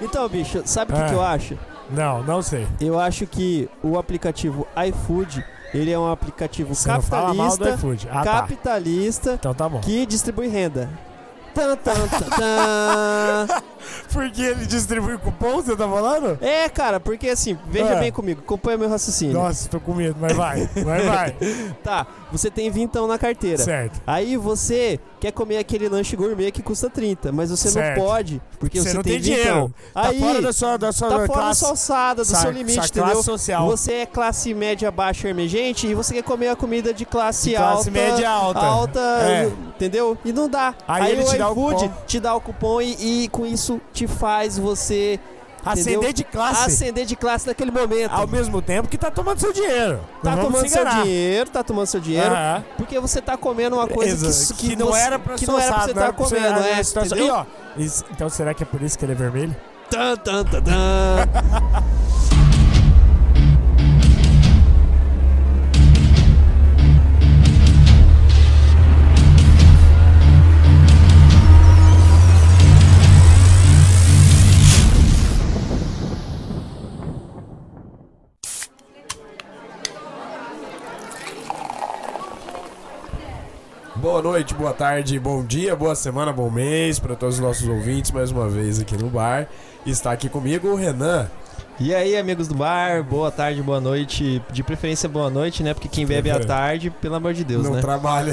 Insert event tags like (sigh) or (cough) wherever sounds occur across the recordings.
Então, bicho, sabe o que, É. que eu acho? Não, não sei. Eu acho que o aplicativo iFood, ele é um aplicativo Você não fala mal do capitalista, iFood. Ah, tá. capitalista Então tá bom. que distribui renda. Tan, tan, tan, tan. (laughs) Porque ele distribui cupom, você tá falando? É, cara, porque assim, veja É. bem comigo, acompanha meu raciocínio. Nossa, tô com medo, mas vai. Vai, vai. (laughs) Tá, você tem vintão na carteira. certo. Aí você quer comer aquele lanche gourmet que custa 30, mas você Certo. não pode, porque Você você, não tem, tem dinheiro. Tá Aí, fora da sua, da sua tá fora da classe, sua alçada, do sa- seu limite, sua entendeu? classe social. Você é classe média baixa emergente e você quer comer a comida de classe, De classe alta. média alta. alta, É. entendeu? E não dá. Aí ele o te dá o iFood cupom. te dá o cupom e, e com isso te faz você Ascender entendeu? de classe. ascender de classe naquele momento. Ao mesmo tempo que tá tomando seu dinheiro. Tá tomando se seu dinheiro, tá tomando seu dinheiro, Aham. porque você tá comendo uma coisa que, que, que não você- era pra que não era pra você não tá comendo, é, situação- entendeu? Ih, ó, então será que é por isso que ele é vermelho? Tan, tan, tan, tan. (laughs) Boa noite, boa tarde, bom dia, boa semana, bom mês para todos os nossos ouvintes mais uma vez aqui no bar. Está aqui comigo o Renan. E aí, amigos do bar, boa tarde, boa noite. De preferência, boa noite, né? Porque quem bebe à tarde, pelo amor de Deus, não né? trabalha.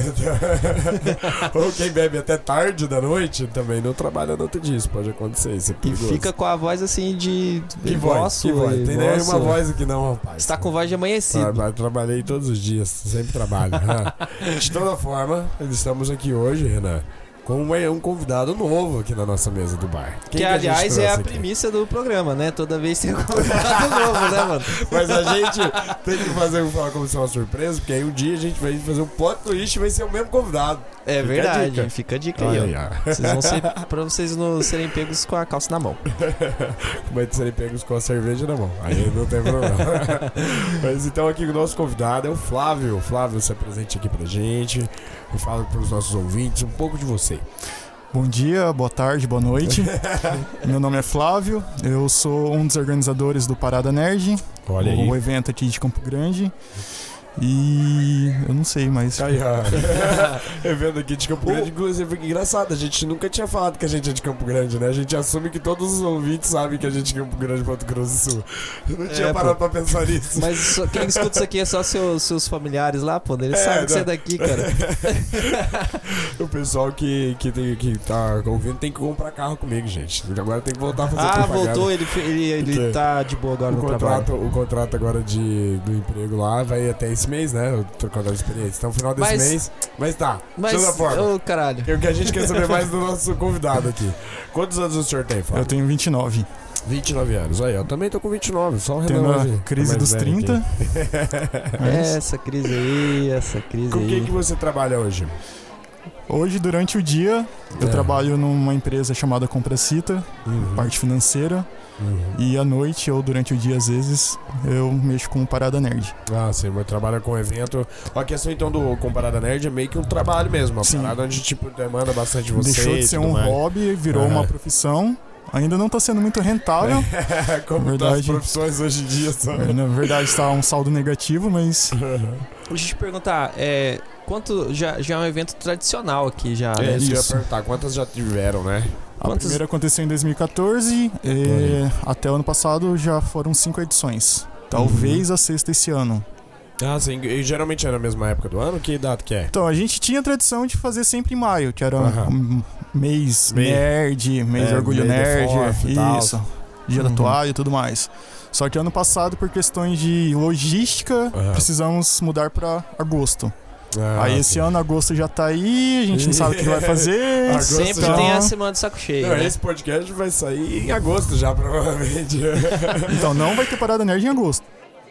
(laughs) Ou quem bebe até tarde da noite também não trabalha no outro dia. Isso pode acontecer. Isso é E fica com a voz assim de. Que voz? Que voz? Tem nem uma voz aqui não, rapaz. Está com voz de amanhecido. Tra- Trabalhei todos os dias, sempre trabalho. né? (laughs) De toda forma, estamos aqui hoje, Renan, com um, um convidado novo aqui na nossa mesa do bar. Quem que, a gente aliás, é a aqui? primícia do programa, né? Toda vez tem um (laughs) convidado novo, né, mano? Mas a gente tem que fazer falar como se uma surpresa, porque aí um dia a gente vai fazer um plot twist e vai ser o mesmo convidado. É Fica a verdade, dica. fica a dica aí, aí, ó. Vocês vão ser, pra vocês não serem pegos com a calça na mão. (laughs) Vai serem pegos com a cerveja na mão. Aí não tem problema. (laughs) Mas então aqui o nosso convidado é o Flávio. Flávio, se apresente aqui pra gente. E fala pros nossos ouvintes um pouco de você. Bom dia, boa tarde, boa noite. (laughs) Meu nome é Flávio, eu sou um dos organizadores do Parada Nerd, Olha o aí. evento aqui de Campo Grande. E eu não sei, mas Aí, ó. (laughs) Evento aqui de Campo Grande, inclusive, que engraçado, a gente nunca tinha falado que a gente é de Campo Grande, né? A gente assume que todos os ouvintes sabem que a gente é de Campo Grande, Mato Grosso do Sul. Eu não tinha É, parado pô. pra pensar nisso. Mas só- quem escuta isso aqui é só seus, seus familiares lá, pô. Eles É, sabem que você é não. daqui, cara. (laughs) o pessoal que, que, tem, que tá ouvindo tem que comprar carro comigo, gente. Agora tem que voltar a fazer Ah, propaganda. voltou, ele, ele, ele tá de boa agora O no trabalho. contrato, o contrato agora de, do emprego lá vai até esse mês, né? O teu contrato de experiência. Então, final desse Mas- mês. Mas tá, Mas, toda forma. ô caralho. O que a gente quer saber mais do nosso convidado aqui. Quantos anos o senhor tem, Fábio? eu tenho 29. 29 anos. Aí, eu também tô com 29, só o Tendo Renan a hoje. crise é mais dos velho 30. aqui. mas Essa crise aí, essa crise Com aí. quem que você trabalha hoje? Hoje, durante o dia, eu É. trabalho numa empresa chamada Compracita, Uhum. parte financeira. Uhum. E à noite ou durante o dia, às vezes, eu mexo com Parada Nerd. Ah, sim, mas trabalha com evento. A questão então do Comparada Nerd é meio que um trabalho mesmo. Uma Sim. parada onde tipo, demanda bastante de você. Deixou de ser um mais. hobby, virou Aham. uma profissão. Ainda não está sendo muito rentável. (laughs) Como tá as Verdade. profissões hoje em dia são. Na verdade, está um saldo negativo, mas Deixa eu te perguntar, é, quanto já, já é um evento tradicional aqui já, É, né? isso eu ia perguntar, quantas já tiveram, né? A Quantos- primeira aconteceu em 2014 e até o ano passado já foram cinco edições. Talvez Uhum. a sexta esse ano. Ah, sim. E geralmente é na mesma época do ano? Que data que é? Então, a gente tinha a tradição de fazer sempre em maio, que era Aham. um mês Mês- nerd, mês é, orgulho nerd, isso. Dia Uhum. da toalha e tudo mais. Só que ano passado, por questões de logística, Aham. precisamos mudar para agosto. Ah, aí esse sim. ano agosto já tá aí, a gente não sabe o que vai fazer. (laughs) Agosto Sempre já- tem a semana de saco cheio, Não, né? esse podcast vai sair em agosto já, (laughs) provavelmente. (laughs) Então não vai ter parada nerd em agosto.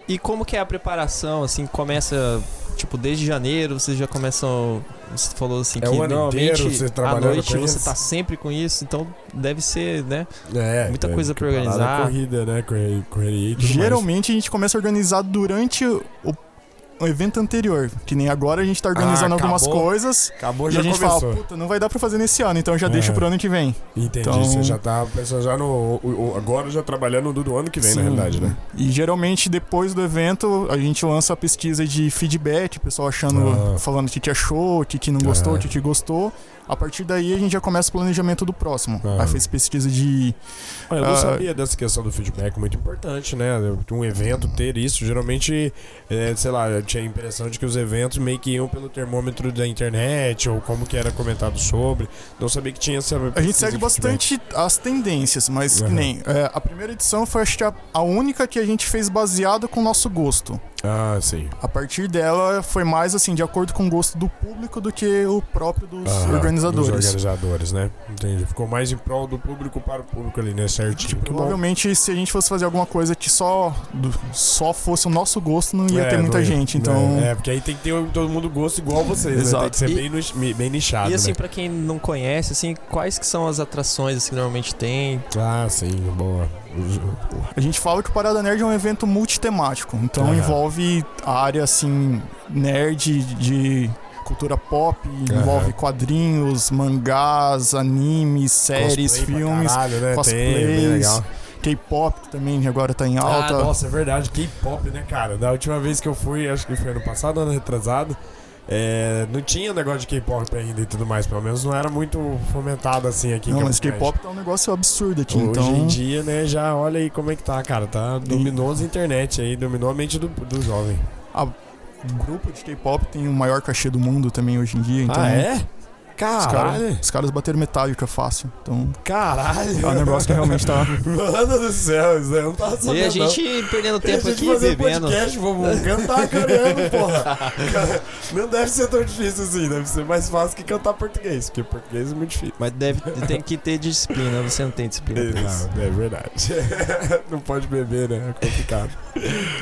E como que é a preparação, assim, começa, tipo, desde janeiro, vocês já começam, você falou assim, É que o ano normalmente inteiro à noite você isso? tá sempre com isso, então deve ser, né? É, Muita é, coisa pra parada organizar. é corrida, né? Correria, correria e tudo mais. Geralmente a gente começa a organizar durante o um evento anterior. Que nem agora a gente tá organizando Ah, algumas coisas. Acabou, E já a gente começou. fala, puta, não vai dar pra fazer nesse ano, então já É. deixa pro ano que vem. Entendi, Então- você já tá pensando já no. o- o- agora já trabalhando do ano que vem, na Sim. realidade, né? E geralmente depois do evento a gente lança a pesquisa de feedback, o pessoal achando, Ah. falando o que, que achou, o que, que não gostou, Ah. o que, que gostou. A partir daí a gente já começa o planejamento do próximo. Ah. Aí fez pesquisa de. Ah, Eu não Ah. sabia dessa questão do feedback, muito importante, né? Um evento ter isso, geralmente, é, sei lá, eu tinha a impressão de que os eventos meio que iam pelo termômetro da internet, ou como que era comentado sobre. Não sabia que tinha essa. A gente segue bastante as tendências, mas Aham. nem. é, a primeira edição foi acho que a, a única que a gente fez baseada com o nosso gosto. Ah, sim. A partir dela foi mais assim, de acordo com o gosto do público do que o próprio dos Aham, organizadores. Dos organizadores, né? Entendi. Ficou mais em prol do público para o público ali, né? Certinho. Bom. Provavelmente, se a gente fosse fazer alguma coisa que só, do- só fosse o nosso gosto, não ia É, ter muita ia- gente. Então, É, é, porque aí tem que ter todo mundo gosto igual vocês, né? Exato. Tem que ser E- bem, no- bem nichado, E assim, né? pra quem não conhece, assim, quais que são as atrações assim, que normalmente tem? Ah, sim, boa. A gente fala que o Parada Nerd é um evento multitemático. Então, Aham. envolve a área assim, nerd de cultura pop, envolve quadrinhos, mangás, animes, séries, cosplay filmes, caralho, né? Bem cosplays. K-pop também agora tá em Ah, alta. nossa, é verdade. K-pop, né, cara? Da última vez que eu fui, acho que foi ano passado, ano retrasado, é, não tinha negócio de K-pop ainda e tudo mais. Pelo menos não era muito fomentado assim aqui. não, mas. K-pop tá um negócio absurdo aqui. Hoje então, em dia, né, já olha aí como é que tá, cara. Tá, dominou as internet aí, dominou a mente do, do jovem. o grupo de K-pop tem o maior cachê do mundo também hoje em dia. Então, ah, é? Os caras Caralho! os caras bateram metálica fácil. Então, Caralho! é um negócio que realmente tá. (laughs) Mano do céu, isso aí não tava sabendo. E a não. gente perdendo E a tempo gente aqui fazer bebendo. podcast, vamos cantar coreano, (laughs) porra. Cara, Não deve ser tão difícil assim, deve ser mais fácil que cantar português, porque português é muito difícil. Mas deve, tem que ter disciplina, você não tem disciplina isso. Não, é verdade. (laughs) Não pode beber, né? É complicado.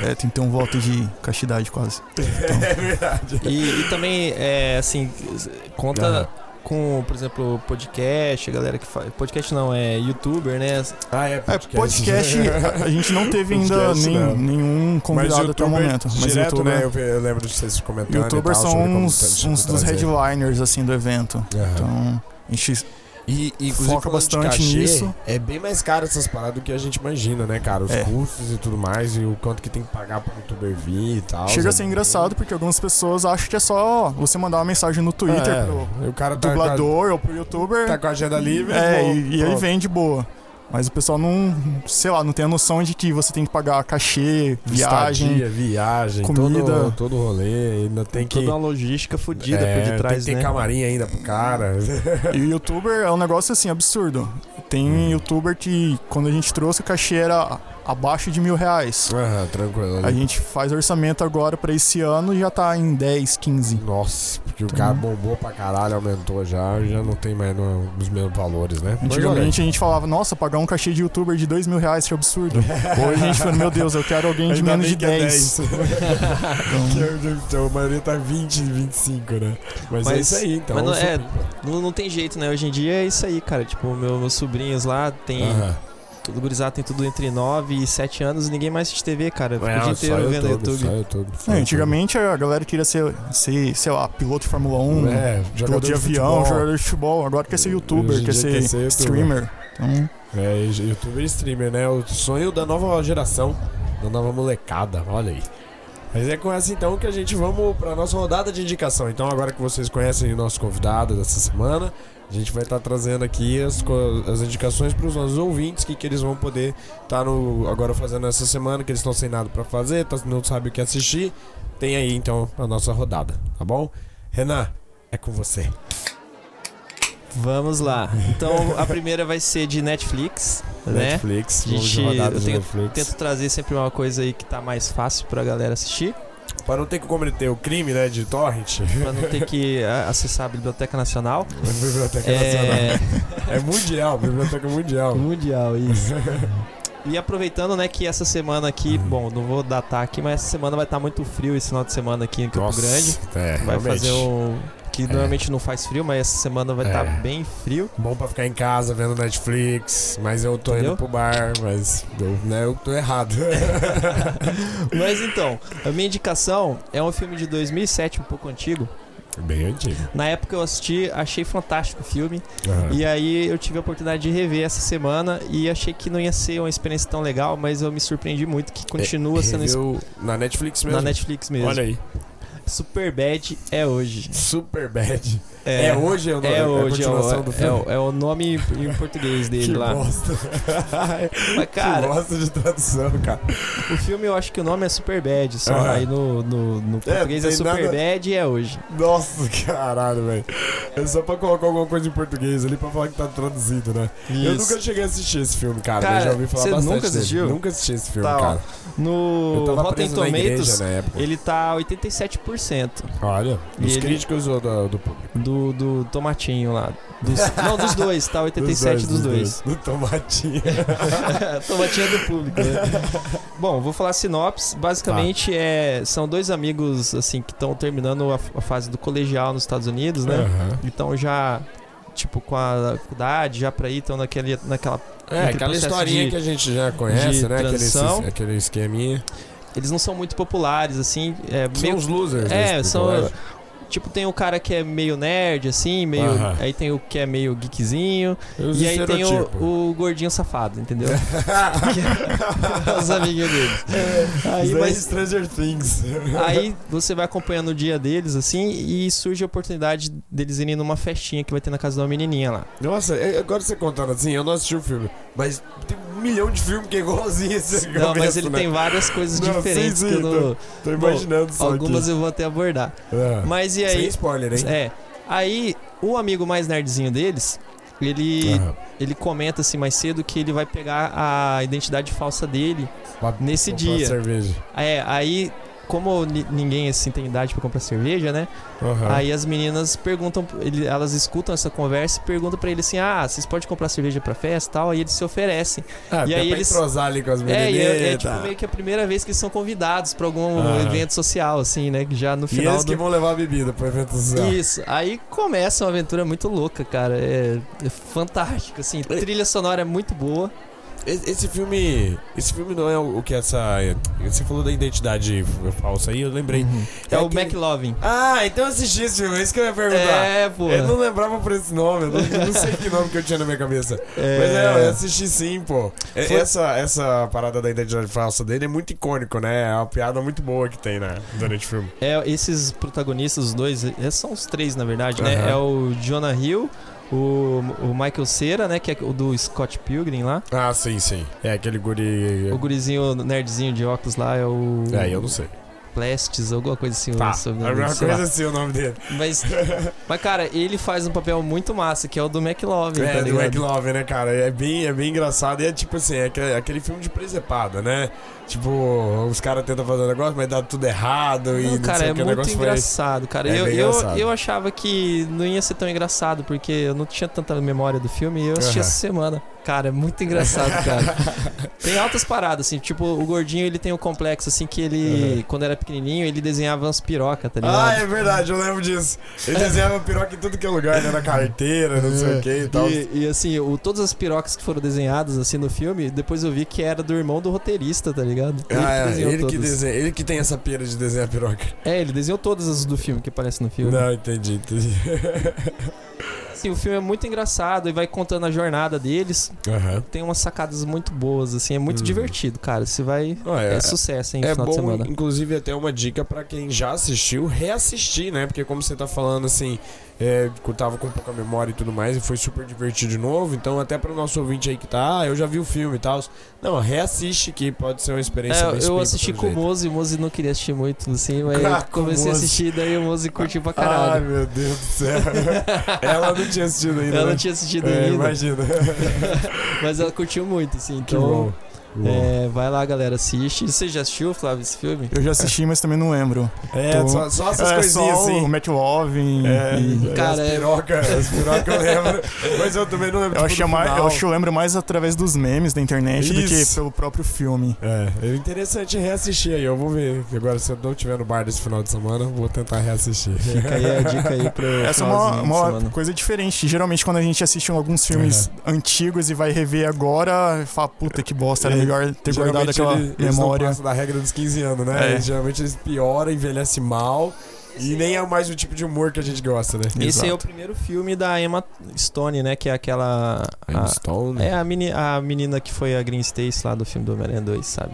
É, tem que ter um voto de castidade quase. É verdade. E, e também, é, assim, conta Aham. Com, por exemplo, podcast, a galera que faz. Podcast não, é youtuber, né? Ah, é É, podcast, (laughs) a, gente não teve ainda Podcast, nem- não. nenhum convidado até o momento. Mas direto, youtuber, né? Eu, ve- eu lembro de vocês comentando. e youtubers são uns, tá- uns dos headliners assim do evento. Aham. Então, a gente E, e inclusive, Foca bastante cachê, nisso. É bem mais caro essas paradas do que a gente imagina, né, cara? Os É. custos e tudo mais, e o quanto que tem que pagar pro youtuber vir e tal. chega a sabe? ser engraçado porque algumas pessoas acham que é só você mandar uma mensagem no Twitter É, pro o cara tá, dublador ou pro a, youtuber. tá com a agenda livre. É, e, e ele vem de boa. Mas o pessoal não, sei lá, não tem a noção de que você tem que pagar cachê, viagem. Estadia, viagem, comida. todo, todo rolê, ainda tem que... Toda uma logística fodida é, por detrás, tem né? camarim ainda pro cara. (laughs) E o youtuber é um negócio assim, absurdo. Tem Hum. youtuber que, quando a gente trouxe, o cachê era abaixo de mil reais. Aham, tranquilo. A gente faz orçamento agora pra esse ano e já tá em 10, 15. Nossa, porque o cara bombou pra caralho, aumentou já, já não tem mais no- os mesmos valores, né? Antigamente a gente falava, nossa, pagar um cachê de youtuber de dois mil reais, que absurdo. (laughs) Hoje a gente fala, meu Deus, eu quero alguém de Ainda menos de que é 10. 10. Então, Que então, a maioria tá 20, 25, né? Mas, é Mas- isso aí, então. mas não- é. Não, não tem jeito, né? Hoje em dia é isso aí, cara. Tipo, meu- meus sobrinhos lá tem. Aham. Todo gurizado tem tudo entre 9 e 7 anos e ninguém mais assiste TV, cara. Fica o É, dia só inteiro vendo YouTube, YouTube. É, antigamente a galera queria ser, ser, sei lá, piloto de Fórmula 1, é, jogador piloto de avião, futebol. jogador de futebol. Agora quer ser youtuber, quer ser, quer ser streamer. Então, É, e youtuber e streamer, né? O sonho da nova geração, da nova molecada, olha aí. Mas é com essa então que a gente vamos pra nossa rodada de indicação. Então, agora que vocês conhecem o nosso convidado dessa semana, a gente vai estar trazendo aqui as, as indicações para os nossos ouvintes, que, que eles vão poder estar no, agora fazendo essa semana, que eles estão sem nada pra fazer, tá- não sabem o que assistir. Tem aí então a nossa rodada, tá bom? Renan, é com você. Vamos lá. Então a primeira vai ser de Netflix, né? Netflix, A vamos de gente- rodada eu de tenho- Netflix. Tento trazer sempre uma coisa aí que tá mais fácil pra galera assistir. Para não ter que cometer o crime, né, de torrent. Pra não ter que ah, acessar a Biblioteca Nacional. (laughs) Biblioteca Nacional. É, É mundial, Biblioteca Mundial. mundial, isso. (laughs) E aproveitando, né, que essa semana aqui, bom, não vou datar aqui, mas essa semana vai estar muito frio esse final de semana aqui em Campo Grande. É, Vai realmente. fazer um que normalmente não faz frio, mas essa semana vai estar É. bem frio. Bom pra ficar em casa vendo Netflix, mas eu tô Entendeu? indo pro bar, mas eu, né, eu tô errado. (laughs) Mas (laughs) então, a minha indicação é um filme de 2007, um pouco antigo. Bem antigo. Na época eu assisti, achei fantástico o filme. Aham. E aí eu tive a oportunidade de rever essa semana e achei que não ia ser uma experiência tão legal, mas eu me surpreendi muito que continua sendo Review na Netflix mesmo. na Netflix mesmo. Olha aí. Super Bad é hoje. Super Bad. É, hoje é o nome, É hoje, é o, continuação do é, o, é o nome em português (laughs) dele que lá. bosta. (laughs) Mas, que cara, bosta de tradução, cara. o filme eu acho que o nome é Super Bad, só Ah. aí no, no, no português é, Super nada- Bad e é hoje. Nossa, caralho, velho. É só pra colocar alguma coisa em português ali pra falar que tá traduzido, né? Eu nunca cheguei a assistir esse filme, cara. Cara, mas já ouvi falar você bastante nunca dele. assistiu? Nunca assisti esse filme, Tá, cara. Eu No Rotten? Tomatoes, na época. ele tá 87% Olha, E dos ele- críticos ou do, do público? do, do tomatinho lá. Dos- não, dos dois, tá 87 dos dois. Do tomatinho. (laughs) tomatinho do público, né? (laughs) Bom, vou falar sinopse. Basicamente, é, são dois amigos, assim, que estão terminando a, a fase do colegial nos Estados Unidos, né? Aham. Então já, tipo, com a faculdade, já pra ir, estão naquele, naquela... É, aquela historinha de- que a gente já conhece, né? Aquele, transição. aquele esqueminha. Eles não são muito populares, assim, é São meio... os losers. É, são... Tipo, tem o cara que é meio nerd, assim, meio... Aham. Aí tem o que é meio geekzinho. E aí tem o, o gordinho safado, entendeu? Que (laughs) é os amiguinhos deles. Aí, é mas Stranger Things. Aí você vai acompanhando o dia deles, assim, e surge a oportunidade deles irem numa festinha que vai ter na casa de uma menininha lá. Nossa, é- agora você contando assim, eu não assisti o filme, mas tem um milhão de filmes que é igualzinho esse Não, mas ele né? tem várias coisas Não, diferentes sim, que sim, eu não... Tô Bom, imaginando só Algumas aqui. eu vou até abordar. É. Mas e Sem aí... spoiler, hein? É. Aí, o amigo mais nerdzinho deles, ele, ele comenta assim mais cedo que ele vai pegar a identidade falsa dele. Pra nesse comprar dia. cerveja. É, aí... Como ni- ninguém assim tem idade pra comprar cerveja, né? Aham. Aí as meninas perguntam, ele- elas escutam essa conversa e perguntam pra ele assim: Ah, vocês podem comprar cerveja pra festa e tal? Aí eles se oferecem. Ah, e aí pra eles- entrosar ali com as É, menininhas. e é, é tipo meio que a primeira vez que eles são convidados pra algum Aham. evento social, assim, né? Que já no E final. eles que do... vão levar a bebida pro evento social. Isso. Aí começa uma aventura muito louca, cara. É, é fantástico, assim. (laughs) Trilha sonora é muito boa. Esse filme. Esse filme não é o que essa. Você falou da identidade falsa aí, eu lembrei. É, É o aquele- McLovin. Ah, então eu assisti esse filme, é isso que eu ia perguntar. É, pô. Eu não lembrava por esse nome, eu não, não sei que nome que eu tinha na minha cabeça. É. Mas é, eu assisti sim, pô. É, Foi- Essa, essa parada da identidade falsa dele é muito icônico, né? É uma piada muito boa que tem né, durante o filme. É, esses protagonistas, os dois, esses são os três, na verdade, né? Aham. É o Jonah Hill, o, o Michael Cera, né? Que é o do Scott Pilgrim lá. Ah, sim, sim. É aquele guri. O gurizinho nerdzinho de óculos lá é o. É, eu não sei. Plestes, alguma coisa assim. Tá, alguma lá. coisa assim o nome dele. Mas, mas, cara, ele faz um papel muito massa, que é o do McLovin, É, tá do? McLovin, né, cara? É bem, é bem engraçado. E é tipo assim, é aquele, aquele filme de presepada, né? Tipo, os caras tentam fazer um negócio, mas dá tudo errado. e Não, não cara, é muito negócio foi- engraçado, cara. É eu, bem eu, engraçado. eu achava que não ia ser tão engraçado, porque eu não tinha tanta memória do filme e eu assisti Aham. essa semana. Cara, é muito engraçado, (laughs) cara. tem altas paradas, assim, tipo, o gordinho ele tem um complexo, assim, que ele, Aham. quando era pequenininho, ele desenhava umas pirocas, tá ligado? Ah, é verdade, eu lembro disso. Ele desenhava piroca em tudo que é lugar, né? Na carteira, não sei o que e tal. E, e, assim, o, todas as pirocas que foram desenhadas assim no filme, depois eu vi que era do irmão do roteirista, tá ligado? Ah, é, desenhou ele que, todas. desenha, ele que tem essa pira de desenhar piroca. É, ele desenhou todas as do filme que aparecem no filme. Não, entendi, entendi. (laughs) Assim, o filme é muito engraçado e vai contando a jornada deles. Aham. Tem umas sacadas muito boas, assim, é muito Hum. divertido, cara. Você vai. Ah, É, é, sucesso, hein, é bom, inclusive, até uma dica pra quem já assistiu, reassistir, né? Porque como você tá falando, assim, é, tava com pouca memória e tudo mais, e foi super divertido de novo, então até pro nosso ouvinte aí que tá, ah, eu já vi o filme e tal. Não, reassiste que pode ser uma experiência É, eu assisti com o. Mozi, o Mozi não queria assistir muito, assim, (laughs) mas o comecei a assistir, daí o Mozi curtiu pra (laughs) Ai, caralho. meu Deus do céu. (laughs) ela não tinha assistido ainda. ela né? não tinha assistido É, ainda, imagina. mas ela curtiu muito, assim, Que então. bom. É, vai lá, galera, assiste. Você já assistiu, Flávio, esse filme? Eu já assisti, mas também não lembro. É, Tô- só, só essas é coisinhas só assim. o Matt Lovin É, e... Cara, as é- piroca, as piroca eu lembro. Mas eu também não lembro Eu tipo, acho, do mais, eu acho que eu lembro mais através dos memes da internet do que Isso. pelo próprio filme. É, é interessante reassistir aí. Eu vou ver. Agora, se eu não estiver no bar desse final de semana, eu vou tentar reassistir. Fica aí a dica aí pro (laughs) Essa é uma, uma coisa diferente. Geralmente, quando a gente assiste alguns filmes antigos e vai rever agora, fala, puta que bosta, era É, melhor ter guardado aquela ele- eles não memória. da regra dos 15 anos, né? É. Eles- geralmente eles pioram, envelhecem mal. E nem é mais o tipo de humor que a gente gosta, né? Esse é o Exato. primeiro filme da Emma Stone, né? Que é aquela. a- Stone. é a, meni, a menina que foi a Green Stacy lá do filme do Homem-Aranha 2, sabe?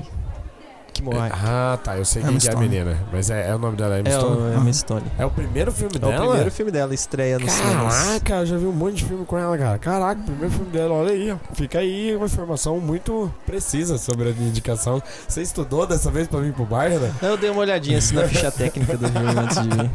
Morre. Ah, tá. Eu sei quem Emma que é a menina. Mas é, é o nome dela, Emma É Stone. o Emma Stone. É o primeiro filme É dela? o primeiro filme dela, estreia nos cinemas. Caraca, eu já vi um monte de filme com ela, cara. Caraca, o primeiro filme dela, olha aí. ó. Fica aí uma informação muito precisa sobre a minha indicação. Você estudou dessa vez pra vir pro bar, né? Eu dei uma olhadinha assim na (laughs) ficha técnica do filme antes de vir.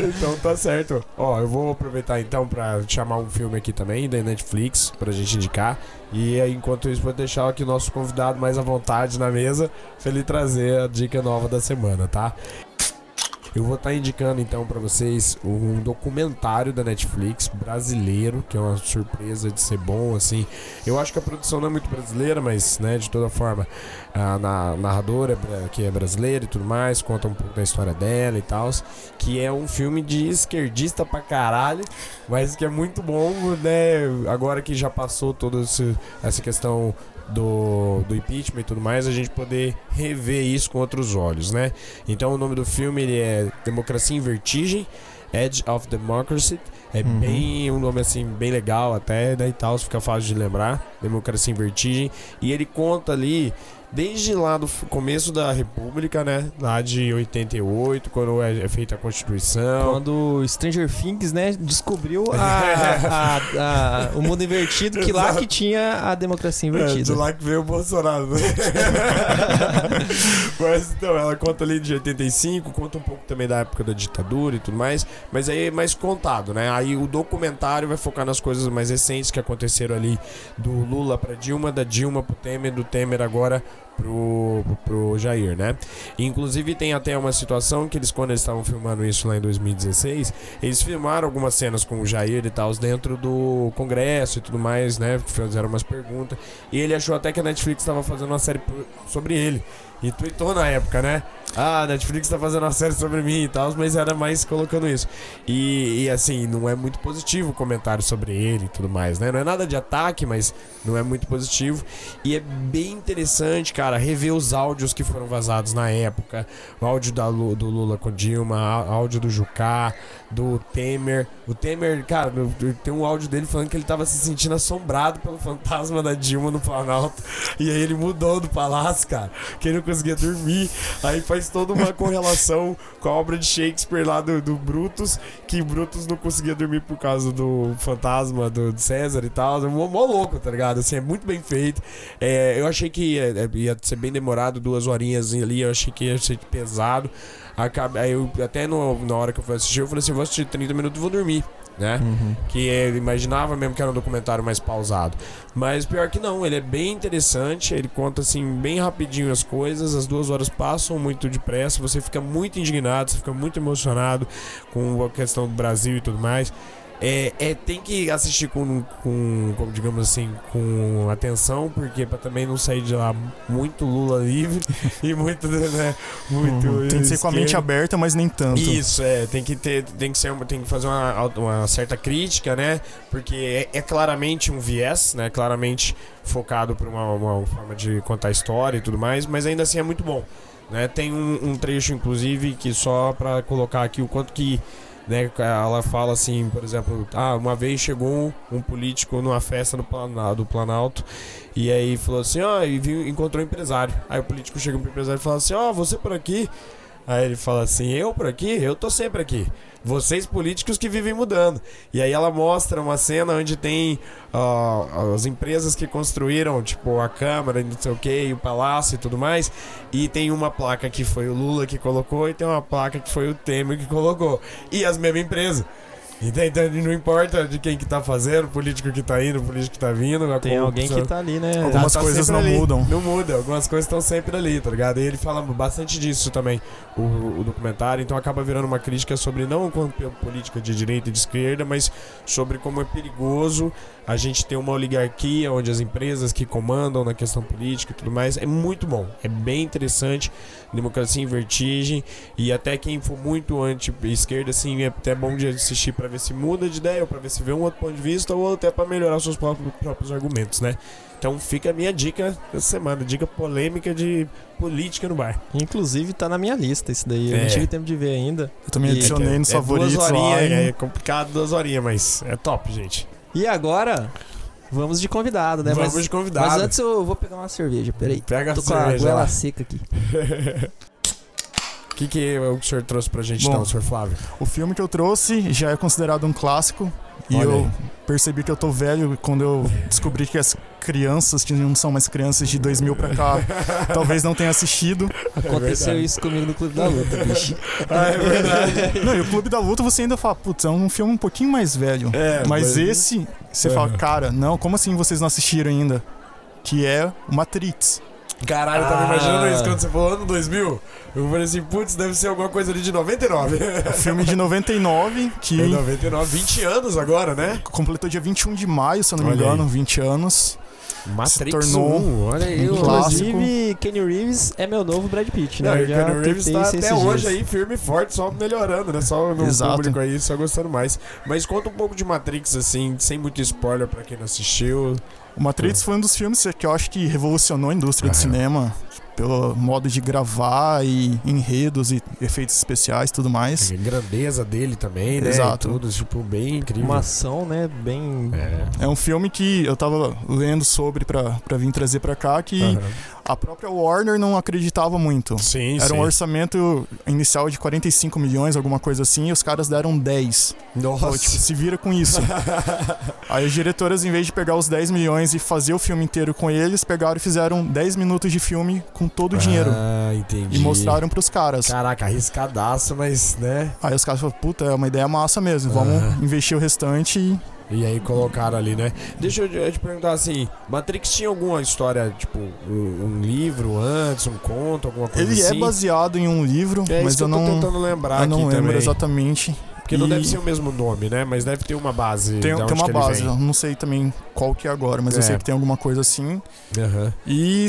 (laughs) então tá certo. Ó, eu vou aproveitar então pra chamar um filme aqui também da Netflix pra gente indicar. E aí, enquanto isso, vou deixar aqui o nosso convidado mais à vontade na mesa pra ele trazer a dica nova da semana, tá? Eu vou estar indicando então pra vocês um documentário da Netflix brasileiro, que é uma surpresa de ser bom, assim. Eu acho que a produção não é muito brasileira, mas, né, de toda forma, a na- narradora é que é brasileira e tudo mais, conta um pouco da história dela e tal, que é um filme de esquerdista pra caralho, mas que é muito bom, né, agora que já passou toda essa questão do, do impeachment e tudo mais, a gente poder rever isso com outros olhos, né? Então o nome do filme ele é Democracia em Vertigem, Edge of Democracy. É Uhum. bem um nome assim bem legal até, né, e tal, fica fácil de lembrar. Democracia em Vertigem e ele conta ali desde lá do começo da República, né, lá de 88, quando é, é feita a Constituição. Quando Stranger Things, né, descobriu a- (laughs) a- a- o mundo invertido, que lá que tinha a democracia É, de invertida. lá que veio o Bolsonaro. né? (laughs) mas então, ela conta ali de 85, conta um pouco também da época da ditadura e tudo mais, mas aí é mais contado, né? Aí o documentário vai focar nas coisas mais recentes que aconteceram ali do Lula pra Dilma, da Dilma pro Temer, do Temer agora pro, pro Jair, né? Inclusive tem até uma situação que eles, quando eles estavam filmando isso lá em 2016, eles filmaram algumas cenas com o Jair e tal dentro do Congresso e tudo mais, né? Fizeram umas perguntas. E ele achou até que a Netflix estava fazendo uma série sobre ele. E tweetou na época, né? Ah, Netflix tá fazendo uma série sobre mim e tal, mas era mais colocando isso. E, e, assim, não é muito positivo o comentário sobre ele e tudo mais, né? Não é nada de ataque, mas não é muito positivo. E é bem interessante, cara, rever os áudios que foram vazados na época. O áudio da do Lula com Dilma, áudio do Jucá, do Temer. O Temer, cara, tem um áudio dele falando que ele tava se sentindo assombrado pelo (laughs) fantasma da Dilma no Planalto. E aí ele mudou do palácio, cara, que ele não conseguia dormir. Aí faz toda uma correlação com a obra de Shakespeare lá do, do Brutus, que Brutus não conseguia dormir por causa do fantasma do, do César e tal. É mó, mó louco, tá ligado? Assim, é muito bem feito. É, eu achei que ia, ia ser bem demorado, duas horinhas ali, eu achei que ia ser pesado. Acabe, aí eu, até no- na hora que eu fui assistir, eu falei assim, vou assistir 30 minutos e vou dormir, né? Uhum. que ele imaginava mesmo que era um documentário mais pausado. Mas pior que não, ele é bem interessante, ele conta assim bem rapidinho as coisas, as duas horas passam muito depressa, você fica muito indignado, você fica muito emocionado com a questão do Brasil e tudo mais. É, é, tem que assistir com, com, como digamos assim, com atenção, porque pra também não sair de lá muito Lula livre (laughs) e muito, né, muito Uhum. Tem que ser com a mente aberta, mas nem tanto. Isso, é, tem que ter, tem que ser, tem que fazer uma, uma certa crítica, né? Porque é, é claramente um viés, né? Claramente focado por uma, uma forma de contar história e tudo mais, mas ainda assim é muito bom, né? Tem um, um trecho, inclusive, que só pra colocar aqui o quanto que né, ela fala assim, por exemplo, ah, uma vez chegou um, político numa festa do, Plana- do Planalto e aí falou assim, ó, e viu, encontrou um empresário. Aí o político chega pro empresário e fala assim, ó, você por aqui? Aí ele fala assim: Eu por aqui? Eu tô sempre aqui. Vocês políticos que vivem mudando. E aí ela mostra uma cena onde tem ó, as empresas que construíram, tipo, a Câmara, e não sei o que, o Palácio e tudo mais. E tem uma placa que foi o Lula que colocou e tem uma placa que foi o Temer que colocou. E as mesmas empresas. Então, então não importa de quem que tá fazendo, político que tá indo, político que tá vindo. a Tem alguém que corrupção- tá ali, né? Algumas Tá coisas não ali. mudam. Não muda, algumas coisas estão sempre ali, tá ligado? E ele fala bastante disso também, o, o documentário. Então acaba virando uma crítica sobre não com política de direita e de esquerda, mas sobre como é perigoso a gente ter uma oligarquia onde as empresas que comandam na questão política e tudo mais. É muito bom, é bem interessante. Democracia em Vertigem. E até quem for muito anti-esquerda, assim, é até bom de assistir pra ver se muda de ideia, ou pra ver se vê um outro ponto de vista, ou até pra melhorar os seus próprios, próprios argumentos, né? Então fica a minha dica essa semana, dica polêmica de política no bar. Inclusive tá na minha lista isso daí. Eu É. não tive tempo de ver ainda. Eu também adicionei nos é favoritos duas lá. horinhas, é complicado duas horinhas, mas é top, gente. E agora, vamos de convidado, né? Vamos mas, de convidado. mas antes eu vou pegar uma cerveja, peraí. Pega a Tô com a cerveja goela lá. seca aqui. (laughs) O que, que o senhor trouxe pra gente Bom, então, senhor Flávio? O filme que eu trouxe já é considerado um clássico. E Olha eu aí. percebi que eu tô velho quando eu descobri que as crianças, que não são mais crianças de 2000 pra cá, (laughs) talvez não tenham assistido. Aconteceu verdade. isso comigo no Clube da Luta, (laughs) bicho. Ah, é verdade. Não, e o Clube da Luta você ainda fala, putz, é um filme um pouquinho mais velho. É, Mas esse, você É. fala, cara, não, como assim vocês não assistiram ainda? Que é o Matrix. Caralho, eu tava Ah. imaginando isso quando você falou ano 2000. Eu falei assim, putz, deve ser alguma coisa ali de 99. (laughs) Filme de 99, (laughs) É que 99, 20 anos agora, né? completou dia 21 de maio, se eu não me engano, aí. 20 anos. Matrix tornou 1, olha aí. um o- clássico. Inclusive, Kenny Reeves é meu novo Brad Pitt, né? Não, Keanu Reeves tá até hoje dias. aí, firme e forte, só melhorando, né? Só no Exato. público aí, só gostando mais. Mas conta um pouco de Matrix, assim, sem muito spoiler pra quem não assistiu. O Matrix foi um dos filmes que eu acho que revolucionou a indústria do cinema. Pelo modo de gravar e enredos e efeitos especiais e tudo mais. A grandeza dele também, né? Exato. E tudo, tipo, bem incrível. Uma ação, né? Bem. É. É um filme que eu tava lendo sobre pra, pra vir trazer pra cá, que Aham. a própria Warner não acreditava muito. Sim, Era sim. um orçamento inicial de 45 milhões, alguma coisa assim, e os caras deram 10. Nossa. Falou, tipo, se vira com isso. (laughs) Aí as diretoras, em vez de pegar os 10 milhões e fazer o filme inteiro com eles, pegaram e fizeram 10 minutos de filme com todo o dinheiro. Ah, entendi. E mostraram pros caras. Caraca, arriscadaço, mas, né? Aí os caras falaram, puta, é uma ideia massa mesmo, vamos Aham. investir o restante e E aí colocaram ali, né? Deixa eu te- perguntar assim, Matrix tinha alguma história, tipo, um, livro antes, um conto, alguma coisa Ele assim? é baseado em um livro, É mas eu eu tô não, tentando lembrar eu não lembro também. exatamente. Porque não E deve ser o mesmo nome, né? Mas deve ter uma base. Tem, tem uma base, não sei também qual que é agora, mas É. eu sei que tem alguma coisa assim. Aham. E